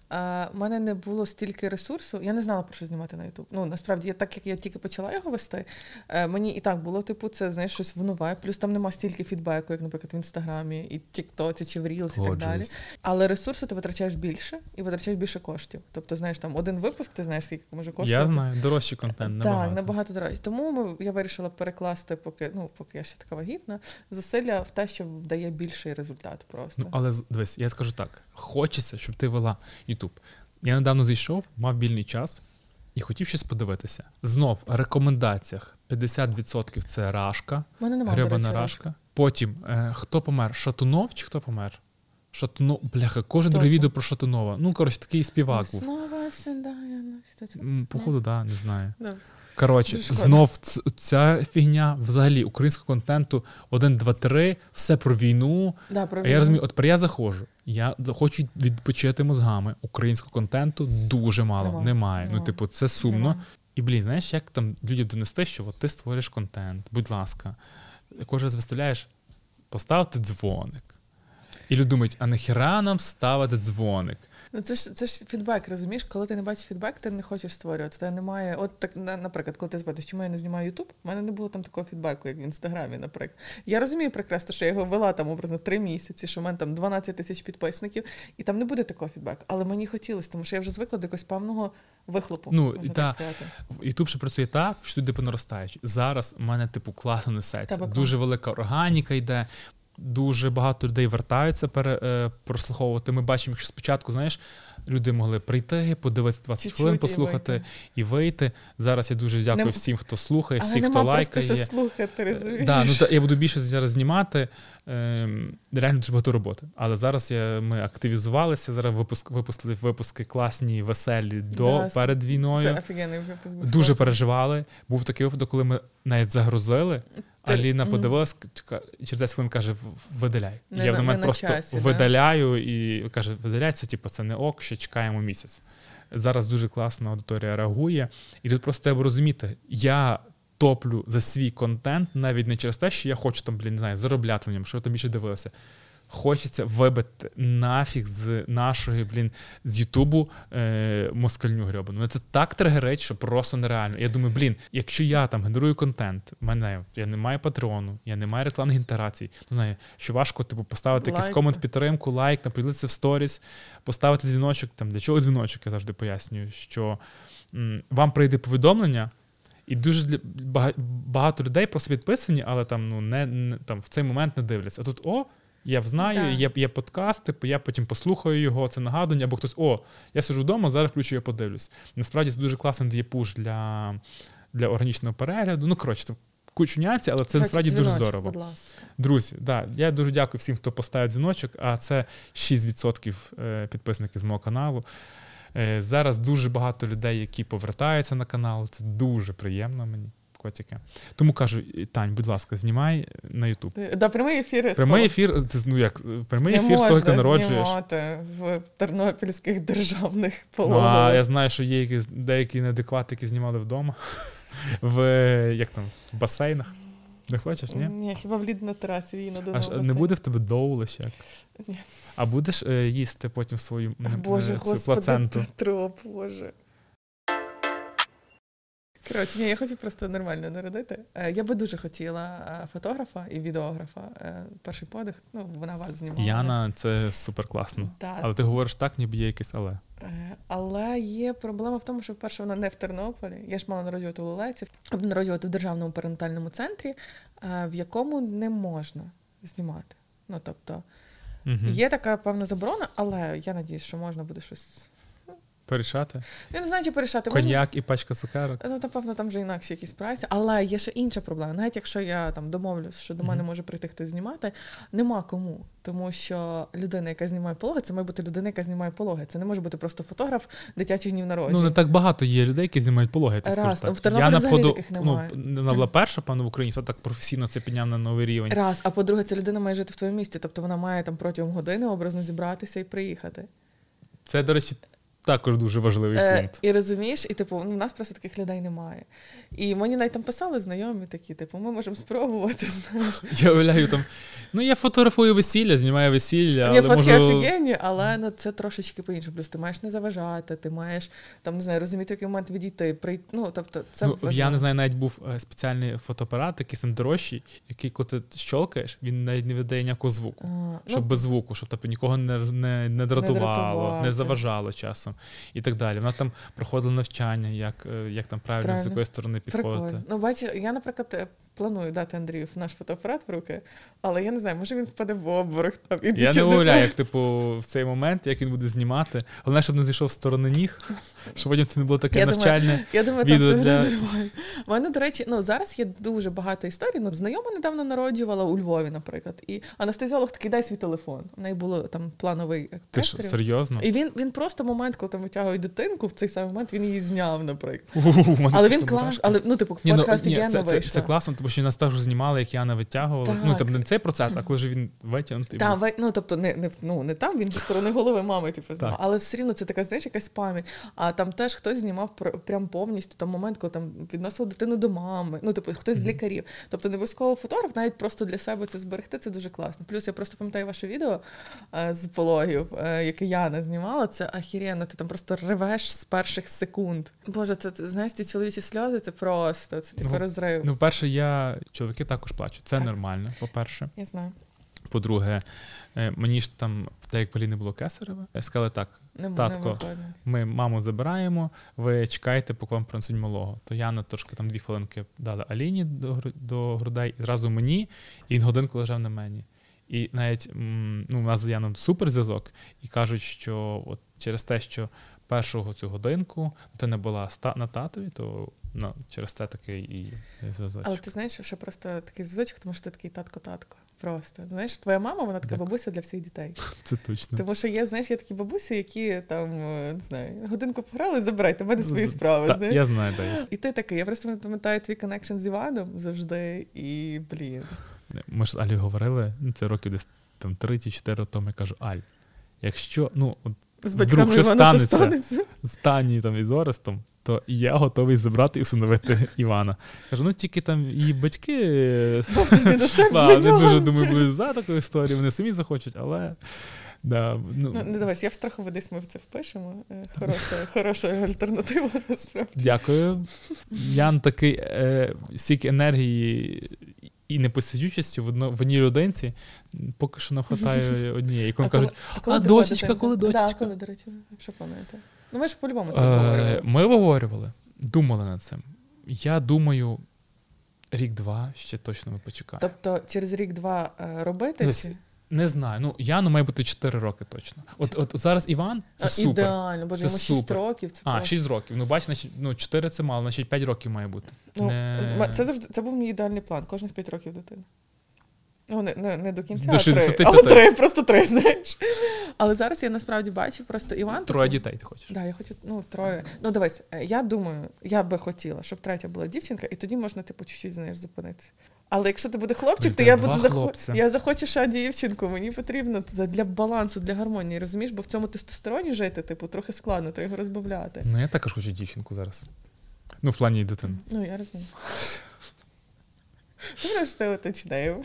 в мене не було стільки ресурсу. Я не знала про що знімати на Ютуб. Ну насправді, я, так як я тільки почала його вести, е, мені і так було, типу, це знаєш, щось в нове. Плюс там нема стільки фідбеку, як, наприклад, в інстаграмі, і Тіктоці, чи в Рілс, і так далі. Але ресурсу ти витрачаєш більше і витрачаєш більше коштів. Тобто, знаєш, там один випуск, ти знаєш, скільки може коштувати. Я знаю, дорожчий контент набагато. Так, набагато дорожче. Тому ми, я вирішила перекласти, поки, ну, поки я ще така вагітна, зусилля в те, що дає більший результат просто. Ну, але дивись, я скажу так: хочеться, щоб ти вела Ютуб. Я недавно зайшов, мав вільний час, і хотів щось подивитися. Знов в рекомендаціях 50% це рашка, гребана рашка. Потім е, хто помер? Шатунов чи хто помер? Шатунов, бляха, кожен друге відео про Шатунова. Ну, коротше, такий співак був. Основа сідає Походу, да, не знаю. Добре. Коротше, знов ця фігня, взагалі, українського контенту 1, 2, 3, все про війну. Да, про А я розумію, от я заходжу, я хочу відпочити мозгами. Українського контенту дуже мало. Нема. Немає. Ну, типу, це сумно. Нема. І блін, знаєш, як там людям донести, що от ти створюєш контент, будь ласка, кожен раз виставляєш, поставте дзвоник. І люди думають, а нахіра нам ставити дзвоник? Ну, це ж це ж фідбек, розумієш? Коли ти не бачиш фідбек, ти не хочеш створювати. Тебе немає. От так, наприклад, коли ти запитуєш, чому я не знімаю Ютуб, у мене не було там такого фідбеку, як в інстаграмі, наприклад. Я розумію прекрасно, що я його вела там образно три місяці, що в мене там 12 тисяч підписників, і там не буде такого фідбеку. Але мені хотілося, тому що я вже звикла до якогось певного вихлопу. Ну, і та- Ютуб ще працює так, що люди понаростають. Зараз в мене, типу, класно несеться. Тебе Дуже велика органіка йде. Дуже багато людей вертаються пере, е, прослуховувати. Ми бачимо, якщо спочатку, знаєш, люди могли прийти, подивитися 20 Чуть-чуть хвилин, і послухати вийти. і вийти. Зараз я дуже дякую Нем- всім, хто слухає, всім, нема хто просто лайкає. що слухати, розумієш? Да, ну, та, я буду більше зараз знімати. Ем, реально дуже багато роботи. Але зараз я, ми активізувалися. Зараз випуск, випустили випуски класні, веселі до Да, перед війною. Це офігенний випуск. Дуже переживали. Був такий випадок, коли ми навіть загрузили. Ти- Аліна Мгм. подивилась, через 10 хвилин каже: видаляй. Не я в момент просто часі, да? видаляю і каже: видаляй, це типу, це не ок, ще чекаємо місяць. Зараз дуже класно аудиторія реагує. І тут просто треба розуміти, я топлю за свій контент навіть не через те, що я хочу там, блін, не знаю, заробляти на ньому, що ви там більше дивилися. Хочеться вибити нафіг з нашої, блін, з Ютубу е, москальню грьобану. Ну, Це так тригерить, що просто нереально. Я думаю, блін, якщо я там генерую контент, мене я не маю патреону, я не маю рекламних інтеграцій. Ну знаю, що важко типу поставити якийсь комент підтримку, лайк, там поділитися в сторіс, поставити дзвіночок. Там для чого дзвіночок, я завжди пояснюю, що м, вам прийде повідомлення. І дуже для багато людей просто підписані, але там ну не, не там в цей момент не дивляться. А тут о, я знаю, Да. є, є подкаст, типу, я потім послухаю його, це нагадування, або хтось, о, я сиджу вдома, зараз включу, я подивлюсь. Насправді це дуже класний дає пуш для, для органічного перегляду. Ну, коротше, кучу нюансів, але це насправді дуже здорово. Будь ласка. Друзі, да, я дуже дякую всім, хто поставив дзвіночок, а це 6% е, підписників з мого каналу. Е, Зараз дуже багато людей, які повертаються на канал. Це дуже приємно мені. Котики. Тому кажу, Тань, будь ласка, знімай на Ютуб. Е, Да, прямий ефір. Прямий ефір, ну як, прямий не ефір з того, як ти народжуєш. знімати в тернопільських державних Ну, а я знаю, що є якісь деякі неадеквати, які знімали вдома. В як там, в басейнах. Не хочеш, ні? Ні, хіба в лід на терасі її на А не буде в тебе доулиш як? Ні. А будеш е, їсти потім свою Боже, е, цю господи, плаценту? Петро, Боже. Коротше, ні, я хочу просто нормально народити. Е, Я би дуже хотіла е, фотографа і відеографа. Е, Перший подих, ну, вона вас знімала. Яна, це супер класно. Да, Але ти говориш так, ніби є якесь але. Але є проблема в тому, що перше вона не в Тернополі. Я ж мала народжувати у Лелеці, буду народжувати в державному перинатальному центрі, в якому не можна знімати. Ну тобто Угу. є така певна заборона, але я надіюсь, що можна буде щось. Порішати? Я не знаю, чи порішати. Можна- і пачка цукерок. Ну, напевно, там вже інакше якісь прайси. Але є ще інша проблема. Навіть якщо я там домовлюсь, що до мене може прийти хтось знімати, нема кому. Тому що людина, яка знімає пологи, це має бути людина, яка знімає пологи. Це не може бути просто фотограф дитячих днів народження. Ну, не так багато є людей, які знімають пологи, я ти Раз. так. В Тернополі Яна, взагалі таких ну, немає. вона була перша, певно, в Україні, хто так професійно це підняв на новий рівень. Раз, а по-друге, ця людина має жити в твоєму місті, тобто вона має там протягом години образно зібратися і приїхати. Це, до речі, також дуже важливий Е, пункт. і розумієш, і типу, ну, в нас просто таких людей немає. І мені навіть там писали знайомі такі, типу, ми можемо спробувати, знаєш. Я уявляю там. Ну, я фотографую весілля, знімаю весілля, але Є фотки можу... офігенні, але ну, це трошечки по-іншому. Плюс ти маєш не заважати, ти маєш там не знаю, розуміти, в який момент відійти, прийти. Ну, тобто, це ну, я не знаю, навіть був е, спеціальний фотоапарат, якийсь там дорожчий, який коли ти щолкаєш, він навіть не видає ніякого звуку. А, Щоб ну, без звуку, щоб типу, нікого не, не, не дратувало, не, дратувати. заважало часом і так далі. Вона там проходила навчання, як, е, як там правильно, з якої сторони підходити. прикольно. Ну, бачиш, я, наприклад, е, планую дати Андрію наш фотоапарат в руки, але я не знаю, може він впаде в обморок там. І Я не уявляю, як типу в цей момент, як він буде знімати. Головне, щоб не зійшов з сторони ніг, щоб потім це не було таке Я думаю, навчальне. Я думаю, там відео все для- У мене, до речі, ну зараз є дуже багато історій. Ну, знайома недавно народжувала у Львові, наприклад. І анестезіолог такий дай свій телефон. У неї було там плановий Ти ж серйозно? І він, він просто момент, коли там витягують дитинку, в цей самий момент він її зняв, наприклад. У, у Але він клас, але ну, типу, ну, фотка офігенно вийшла. це класно, тому що нас також знімали, як Яна витягувала. Так. Ну, там не цей процес, а коли ж він витягнутий. Та, був. ви- ну, тобто, не, не, ну, не там, він зі сторони голови мами, типу. Так. Але все рівно це така, знаєш, якась пам'ять. А там теж хтось знімав пр- прям повністю там момент, коли там відносив дитину до мами. Ну, типу, хтось з лікарів. Тобто, не обов'язково фотограф, навіть просто для себе це зберегти, це дуже класно. Плюс я просто пам'ятаю ваше відео е, з пологів, е, яке Яна знімала. Це ахіренно, ти там просто ревеш з перших секунд. Боже, це знаєш, ці чоловічі сльози, це просто, це типу Ну, розрив. Ну, перше, я чоловіки також плачуть. Це Так. нормально, по-перше. Я знаю. По-друге, е, мені ж там, так як Поліни було кесареве, е, сказали так: Не, Татко. не ми маму забираємо, ви чекаєте, поки вам принесуть малого. То Яна трошки там дві хвилинки дала Аліні до, до грудей, і зразу мені, і він годинку лежав на мені. І навіть ну, у нас з Яном супер зв'язок, і кажуть, що от через те, що першого цю годинку ти не була на татові, то ну, через те такий і зв'язок. Але ти знаєш, що просто такий зв'язочок, тому що ти такий татко-татко. Просто знаєш, твоя мама, вона така Дякую. бабуся для всіх дітей. Це точно. Тому що є, знаєш, є такі бабусі, які там е, не знаю, годинку пограли, забирайте, в мене свої справи. Та, знаєш. я знаю, де. І ти такий, я просто пам'ятаю твій connection з Іваном завжди, і блін. Ми ж з Алією говорили, ну, це років десь там 3 чи 4 тому я кажу, Аль, якщо ну, от З Вдруг що станеться. станеться. з Танею там і з Орестом, то я готовий забрати і усиновити Івана. Кажу, ну тільки там її батьки не дуже думаю, були за таку історію, вони самі захочуть, але да, Ну, ну, не давай, я в страховий десь ми це впишемо. Е, Хороша, хороша альтернатива насправді. дякую. Ян такий е, стільки енергії і непосидючості в, одно, в одній людинці, поки що не вистачає однієї. Коли кажуть, а коли «А дочечка, коли Да, коли, до речі, якщо пам'ятаєте. Ну, ви ж по-любому це Е, обговорювали. Ми обговорювали, думали над цим. Я думаю, рік-два ще точно ми почекаємо. Тобто через рік-два е, робити. Не знаю. Ну, Яну має бути 4 роки точно. От, от зараз Іван це А, супер. Ідеально, боже, Це йому 6 супер. років. Це А, просто- 6 років. Ну, бач, значить, ну, 4 це мало, значить 5 років має бути. Ну, Не- Це завжди це був мій ідеальний план. Кожних 5 років дитина. Ну, не, не, не до кінця, До а три. 65. Або три, просто три, знаєш. Але зараз я насправді бачу, просто Іван. Троє дітей ти хочеш. Да, я хочу, ну, троє. Ну, дивись, е, я думаю, я би хотіла, щоб третя була дівчинка, і тоді можна, типу, чуть-чуть, знаєш, зупинитися. Але якщо ти буде хлопчик, то я буду захо... я захочу ще дівчинку. Мені потрібно для балансу, для гармонії, розумієш? Бо в цьому тестостероні жити, типу, трохи складно, треба його розбавляти. Ну, я також хочу дівчинку зараз. Ну, в плані дитини. Ну, я розумію. Добре, що ти уточнив.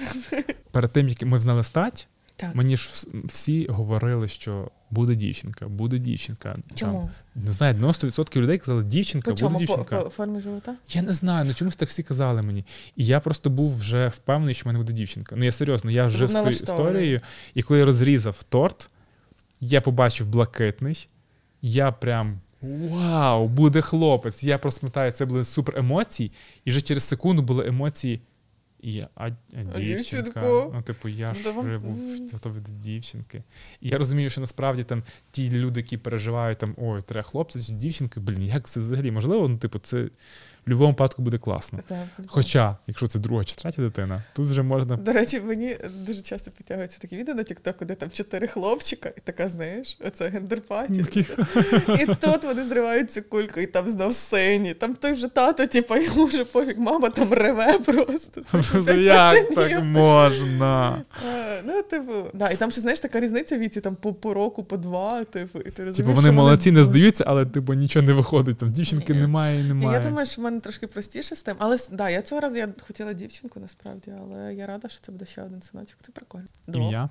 Перед тим, як ми знали стать, Так. мені ж всі говорили, що буде дівчинка, буде дівчинка. Там, не знаю, 90% людей казали, дівчинка, По чому? буде дівчинка. по формі живота? Я не знаю, ну чомусь так всі казали мені. І я просто був вже впевнений, що в мене буде дівчинка. Ну я серйозно, я жив з тою історією, і коли я розрізав торт, я побачив блакитний, я прям. Вау, буде хлопець. Я просто пам'ятаю, це були супер емоції, і вже через секунду були емоції. І а, а дівчинка. Ну, типу, я ж Да був готовий до дівчинки. І я розумію, що насправді там ті люди, які переживають, там, ой, треба хлопця чи дівчинки, блін, як це взагалі можливо? Ну, типу, це будь-якому випадку буде класно. Хоча, якщо це друга чи третя дитина, тут вже можна. До речі, мені дуже часто підтягуються такі відео на TikTok, де там чотири хлопчика, і така, знаєш, оце гендерпаті. І тут вони зривають цю кульку, і там знов сині. Там той вже тато, типу, йому вже пофіг, мама там реве просто. Як так можна? Ну, типу, да, і там ще, знаєш, така різниця віці, там по, по року, по два, типу, і ти розумієш, Типу вони молодці, не здаються, але типу нічого не виходить. Там дівчинки немає і немає. Я думаю, що в мене трошки простіше з тим. Але да, я цього разу я хотіла дівчинку насправді, але я рада, що це буде ще один синочок. Це прикольно. Ім'я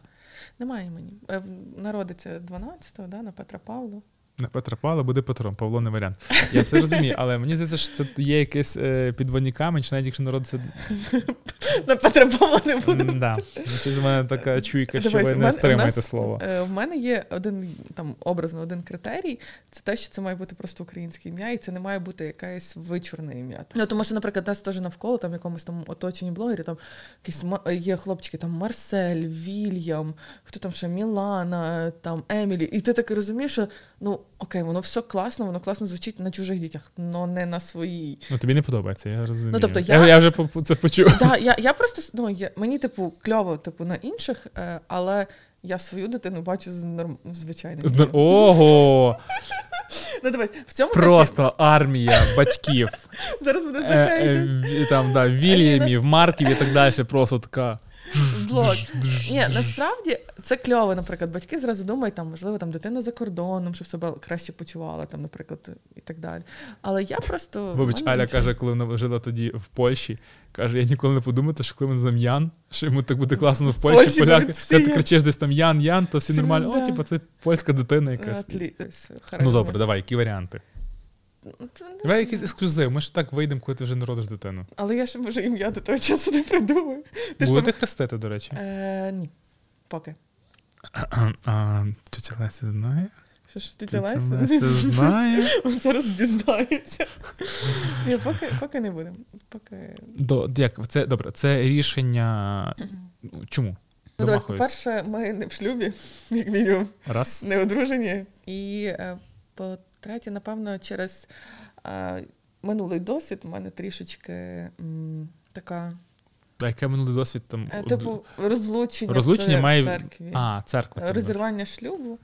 Немає мені. Е, Народиться 12-го, да, на Петра Павла. На Петра Павла буде Петром, Павло не варіант. Я це розумію, але мені здається, що це є якесь е, підводні камінь, чи навіть якщо народиться На Петра Павла не буде. Да. Щось в мене така чуйка, що Дивись, ви в не мене- стримаєте нас, слово. е, В мене є один там образно один критерій. Це те, що це має бути просто українське ім'я, і це не має бути якесь вичурне ім'я. Ну тому що, наприклад, нас теж навколо там в якомусь там оточенні блогерів, там якісь ма- є хлопчики, там Марсель, Вільям, хто там ще Мілана, там Емілі. І ти таки розумієш, що ну окей, воно все класно, воно класно звучить на чужих дітях, але не на своїй. Ну тобі не подобається, я розумію. Ну, тобто я... я- я вже це почув. Да, я, я просто ну, я, мені, типу, кльово, типу, на інших, е, але я свою дитину бачу з норм... звичайним. З- Ого! Ну, дивись, в цьому Просто армія батьків. зараз буде Е, е, захейтить. Там, да, Вільямів, Марків і так далі. Просто така. Блок. Ні, насправді це кльово, наприклад, батьки зразу думають, там, можливо, там дитина за кордоном, щоб себе краще почувала, там, наприклад, і так далі. Але я просто. Вибач, Аля нічого. каже, коли вона жила тоді в Польщі, каже, я ніколи не подумав, що коли він зам'ян, що йому так буде класно в Польщі, Польщі поляки. Коли ти кричиш десь там Ян, Ян, то всі нормально. О, типу, це польська дитина якась. Ну добре, давай, які варіанти? Ну, Давай якийсь ексклюзив. Ми ж так вийдемо, коли ти вже народиш дитину. Але я ще може ім'я до того часу не придумаю. Ти Будете хрестити, до речі. Е, ні. Поки. Тетя Леся знає? Що ж Тетя Леся? Леся знає. Він зараз дізнається. Ні, поки, поки не будемо. Поки... До, як, це, добре, це рішення. Чому? Ну, Домахуюсь. по-перше, ми не в шлюбі, як мінімум, Раз. не одружені. І е, по-третє, напевно, через е, минулий досвід у мене трішечки м, така, А яке минулий досвід там? е, типу, розлучення, Розлучення в має- церкві. А, церква. Розірвання шлюбу.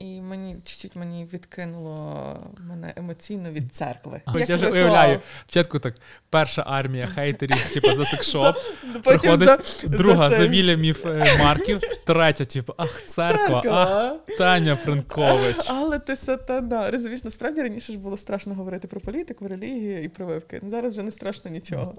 І мені чуть-чуть мені відкинуло мене емоційно від церкви. Хоч я ж уявляю, спочатку так, перша армія хейтерів, типу, за секшоп, приходить за- друга за за. Вільямів е, Марків, третя, типу, ах, церква, ах, Таня Франкович. Але ти сатана. Розумієш, насправді раніше ж було страшно говорити про політику, релігію і прививки. Ну, Зараз вже не страшно нічого.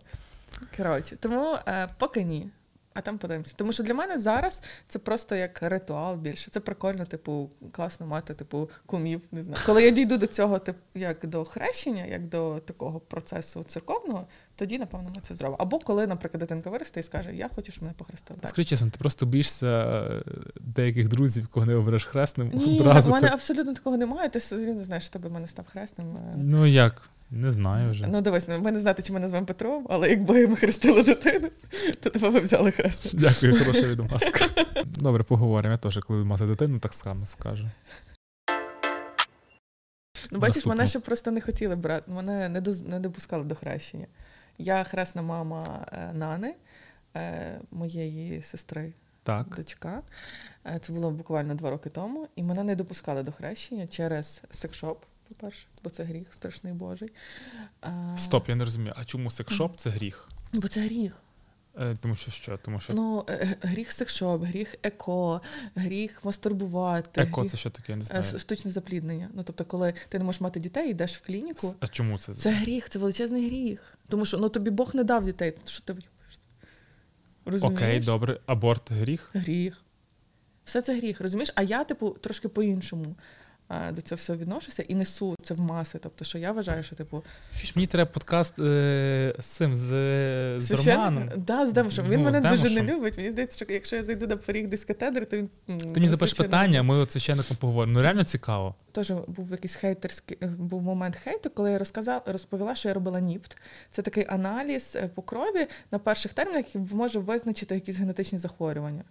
Коротше, тому е, поки ні. А там подивимося. Тому що для мене зараз це просто як ритуал більше. Це прикольно, типу, класно мати, типу, кумів, не знаю. Коли я дійду до цього, тип, як до хрещення, як до такого процесу церковного, тоді, напевно, ми це зробимо. Або коли, наприклад, дитинка виросте і скаже, я хочу, щоб мене похрестили. Скажи чесно, ти просто боїшся е, деяких друзів, кого не обереш хресним, Ні, у мене абсолютно такого немає. Ти рівно знаєш, що тебе мене став хресним. е. Ну як? Не знаю вже. Ну, дивись, ми не знати, чи ми назвемо Петром, але якби ми хрестили дитину, то тебе взяли хресним. Дякую, хороша відмазка. Добре, поговоримо. Я теж, коли мати дитину, так само скажу. Ну, бачиш, Наступно. мене ще просто не хотіли брати, мене не, доз... не допускали до хрещення. Я хресна мама е, Нани, е, моєї сестри, Так. дочка. Е, Це було буквально два роки тому, і мене не допускали до хрещення через секшоп, по-перше, бо це гріх страшний Божий. А, Стоп, я не розумію. А чому секшоп це гріх? Бо це гріх. Е, Тому що що? Тому що Ну, е, гріх секшоп, гріх еко, гріх мастурбувати. еко гріх... це що таке, я не Е, знаю. Штучне запліднення. Ну, тобто, коли ти не можеш мати дітей, йдеш в клініку. А чому це? Це гріх, це величезний гріх. Тому що ну, тобі Бог не дав дітей. Що ти? Розумієш? Окей, добре. Аборт гріх? Гріх. Все це гріх, розумієш? А я, типу, трошки по-іншому до цього всього відношуся і несу це в маси. Тобто, що я вважаю, що, типу, мені треба подкаст е, з цим, з, з Романом. Да, з Демошем. Він Ну, мене з дуже не любить. Мені здається, що якщо я зайду на поріг десь катедри, то він. Ти мені священник. питання, ми от священником поговоримо. Ну реально цікаво. Теж був якийсь хейтерський е, був момент хейту, коли я розказала, розповіла, що я робила НІПТ. Це такий аналіз е, по крові на перших термінах, який може визначити якісь генетичні захворювання.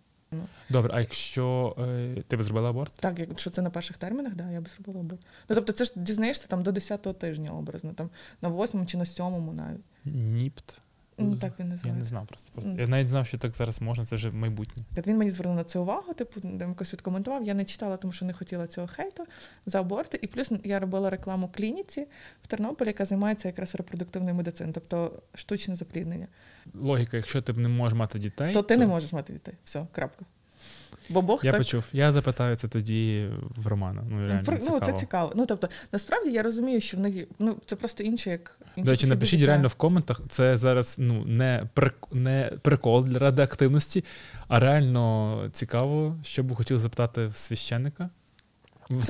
Добре, а якщо е, ти б зробила аборт? Так, якщо це на перших термінах, да, я б зробила аборт. Ну тобто, це ж дізнаєшся там до 10-го тижня образно, там на 8 чи на 7 навіть. Ніпт? Ну так він Я не знав просто. просто. Я навіть знав, що так зараз можна, це вже майбутнє. От Він мені звернув на це увагу, типу, якось відкоментував. Я не читала, тому що не хотіла цього хейту за аборти. І плюс я робила рекламу клініці в Тернополі, яка займається якраз репродуктивною медициною, тобто штучне запліднення. Логіка, якщо ти не можеш мати дітей, То ти не можеш мати дітей. Все, крапка. Бо Бог Я так почув. Я запитаю це тоді в Романа. Ну, реально Про- цікаво. ну, це цікаво. Ну тобто, насправді я розумію, що в них ну це просто інше, як інші До речі, напишіть реально в коментах. Це зараз ну не прик... не прикол для ради активності, а реально цікаво, що б ви хотіли запитати в священника.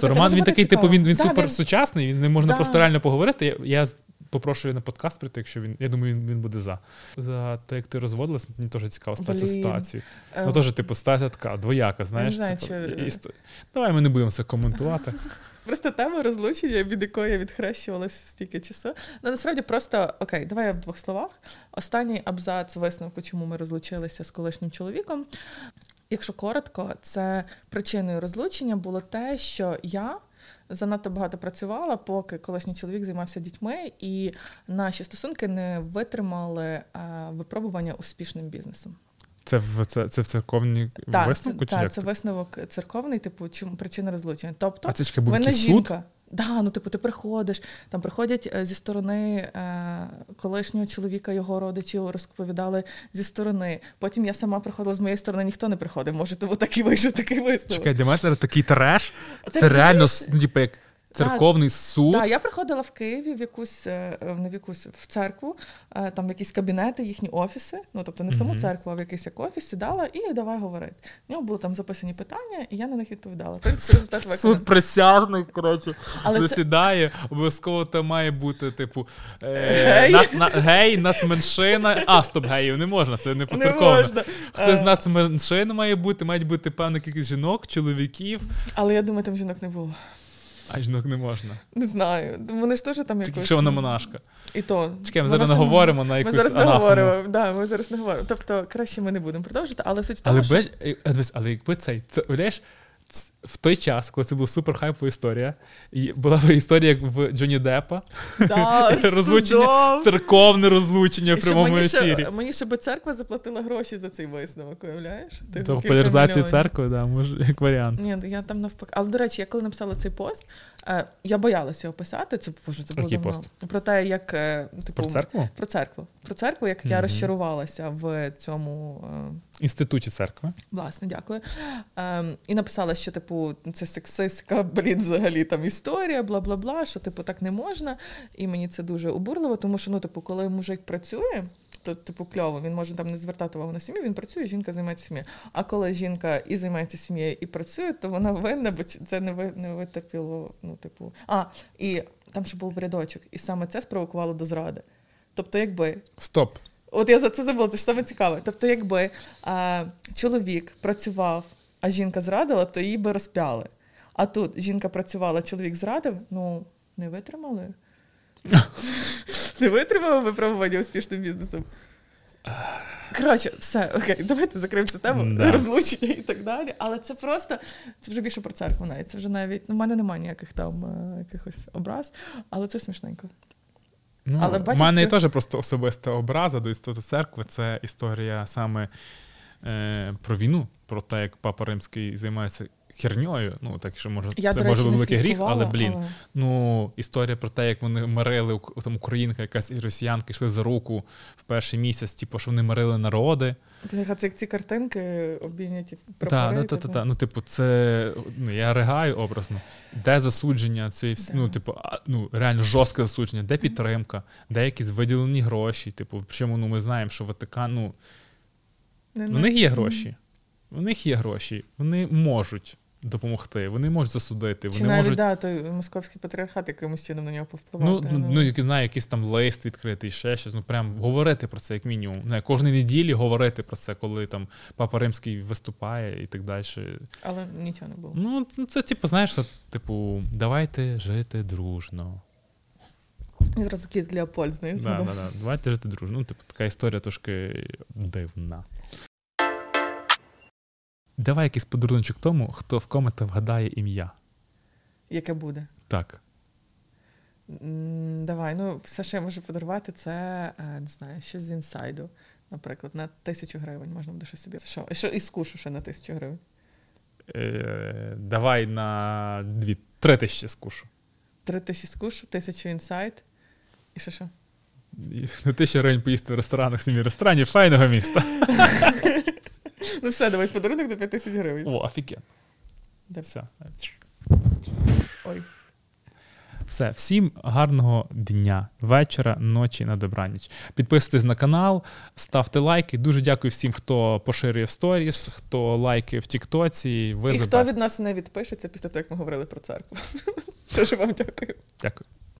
Роман він такий, цікаво. типу, він, він Да, супер він- сучасний, він не можна Да. просто реально поговорити. Я, я попрошу його на подкаст прийти, якщо він. Я думаю, він, він буде за. За те, як ти розводилась, мені теж цікаво стати ситуацію. Е, Ну, теж, типу, ситуація така, двояка, знаєш. знаю, типу, чи- і- Давай ми не будемо це коментувати. Просто тема розлучення, від якої я відхрещувалася стільки часу. Ну насправді просто окей, давай я в двох словах. Останній абзац висновку, чому ми розлучилися з колишнім чоловіком. Якщо коротко, це причиною розлучення було те, що я занадто багато працювала, поки колишній чоловік займався дітьми, і наші стосунки не витримали е, випробування успішним бізнесом. Це в це, це в церковній Так, висновку? це, чи та, як це висновок церковний, типу, чому причина розлучення. Тобто, А це чекай, був якийсь суд? Да, ну типу, ти приходиш, там приходять е, зі сторони е, колишнього чоловіка, його родичів розповідали зі сторони. Потім я сама приходила з моєї сторони, ніхто не приходив. Може, тому такий вийшов такий висновок. Чекай, для мене зараз такий треш. Ти Це реально, ну, типу, як церковний суд. Так, я приходила в Києві в якусь е, не в якусь в церкву, е, там в якісь кабінети, їхні офіси. Ну тобто не в саму церкву, а в якийсь як офіс сідала і давай говорити. В нього були там записані питання, і я на них відповідала. В принципі, результат. Суд присяжний, коротше, це- засідає. Обов'язково там має бути, типу, е, Гей. на- гей, нацменшина. А, стоп, геїв не можна, це не поцерковно. Хтось з Е, нацменшин має бути, мають бути певна кількість жінок, чоловіків, Але я думаю, там жінок не було. А жінок не можна. Не знаю. Вони ж теж там якось. якщо вона монашка. І то. Чекай, ми зараз не говоримо на Ми зараз не говоримо. Да, ми зараз не говоримо. Тобто, краще ми не будемо продовжити, але суть тому, Але, що... бач, е, дивись, але якби цей, це, уявляєш, в той час, коли це була супер хайпова історія, і була б історія як в Джонні Деппа, Да, розлучення, церковне розлучення в І прямому мені ефірі. Ще, мені ще би церква заплатила гроші за цей висновок, уявляєш? Типу, То популяризацію церкви, да, може, як варіант. Ні, я там навпаки. Але, до речі, я коли написала цей пост, е, я боялася його писати. Це боже, це було Який давно. пост? Про те, як е, типу, Про церкву? Про церкву. Про церкву, як я Мгм. розчарувалася в цьому. е, Інституті церкви. Власне, дякую. Ем, і написала, що, типу, це сексистська, блін, взагалі там історія, бла бла бла, що типу так не можна. І мені це дуже обурливо, тому що, ну, типу, коли мужик працює, то типу кльово, він може там не звертати увагу на сім'ю, він працює, жінка займається сім'єю. А коли жінка і займається сім'єю, і працює, то вона винна, бо це не ви не витерпіло. Ну, типу, а і там ще був рядочок, і саме це спровокувало до зради. Тобто, якби Стоп. От я за це забула, це ж саме цікаве. Тобто, якби а, чоловік працював, а жінка зрадила, то її би розп'яли. А тут жінка працювала, чоловік зрадив, ну не витримали. не витримали випробування успішним бізнесом. Коротше, все, окей, давайте закриємо цю тему Да. розлучення і так далі. Але це просто це вже більше про церкву навіть. Це вже навіть ну, в мене немає ніяких там е, якихось образ, але це смішненько. Ну, Але у мене теж просто особиста образа до істоти церкви. Це історія саме е, про війну, про те, як Папа Римський займається херньою. Ну, так що може, Я, це може великий гріх, але блін. але- Ну, історія про те, як вони мирили там українка, якась і росіянка йшли за руку в перший місяць, типу, що вони мирили народи. Це як ці картинки обійняті Так, прапори. да, та, та, типу. та. Ну, типу, це ну, я ригаю образно. Де засудження цієї всі, Да. ну, типу, ну, реально жорстке засудження, де підтримка, де якісь виділені гроші. Типу, причому ну, ми знаємо, що Ватикан, ну, Не- в них є гроші. У них є гроші, вони можуть допомогти, вони можуть засудити, Чи вони навіть можуть. да, той московський патріархат якимось чином на нього повпливав. Ну, ну, ну, як знаю, якийсь там лист відкритий, ще щось. Ну, прям говорити про це, як мінімум. Не, кожної неділі говорити про це, коли там Папа Римський виступає і так далі. Але нічого не було. Ну, ну, це, типу, знаєш, це, типу, давайте жити дружно. І зразу кіт Леопольд, знаєш, Да, да, да. Давайте жити дружно. Ну, типу, така історія трошки дивна. Давай якийсь подаруночок тому, хто в коментах вгадає ім'я. Яке буде? Так. М, Давай, ну все, що я можу подарувати, це е, не знаю, щось з інсайду. Наприклад, на тисячу гривень можна буде щось собі. Що? Що, і скушу ще на тисячу гривень. Е, давай на дві, три тисячі скушу. Три тисячі скушу, тисячу інсайд. І що що? І На тисячу гривень поїсти в ресторанах самі ресторанів файного міста. Ну все, давай подарунок до 5 тисяч гривень. О, офіген. Да. Все. Ой. Все, всім гарного дня, вечора, ночі на добраніч. Підписуйтесь на канал, ставте лайки. Дуже дякую всім, хто поширює в сторіс, хто лайкає в Тіктоці. Ви І хто від нас не відпишеться після того, як ми говорили про церкву. Дуже вам дякую. Дякую.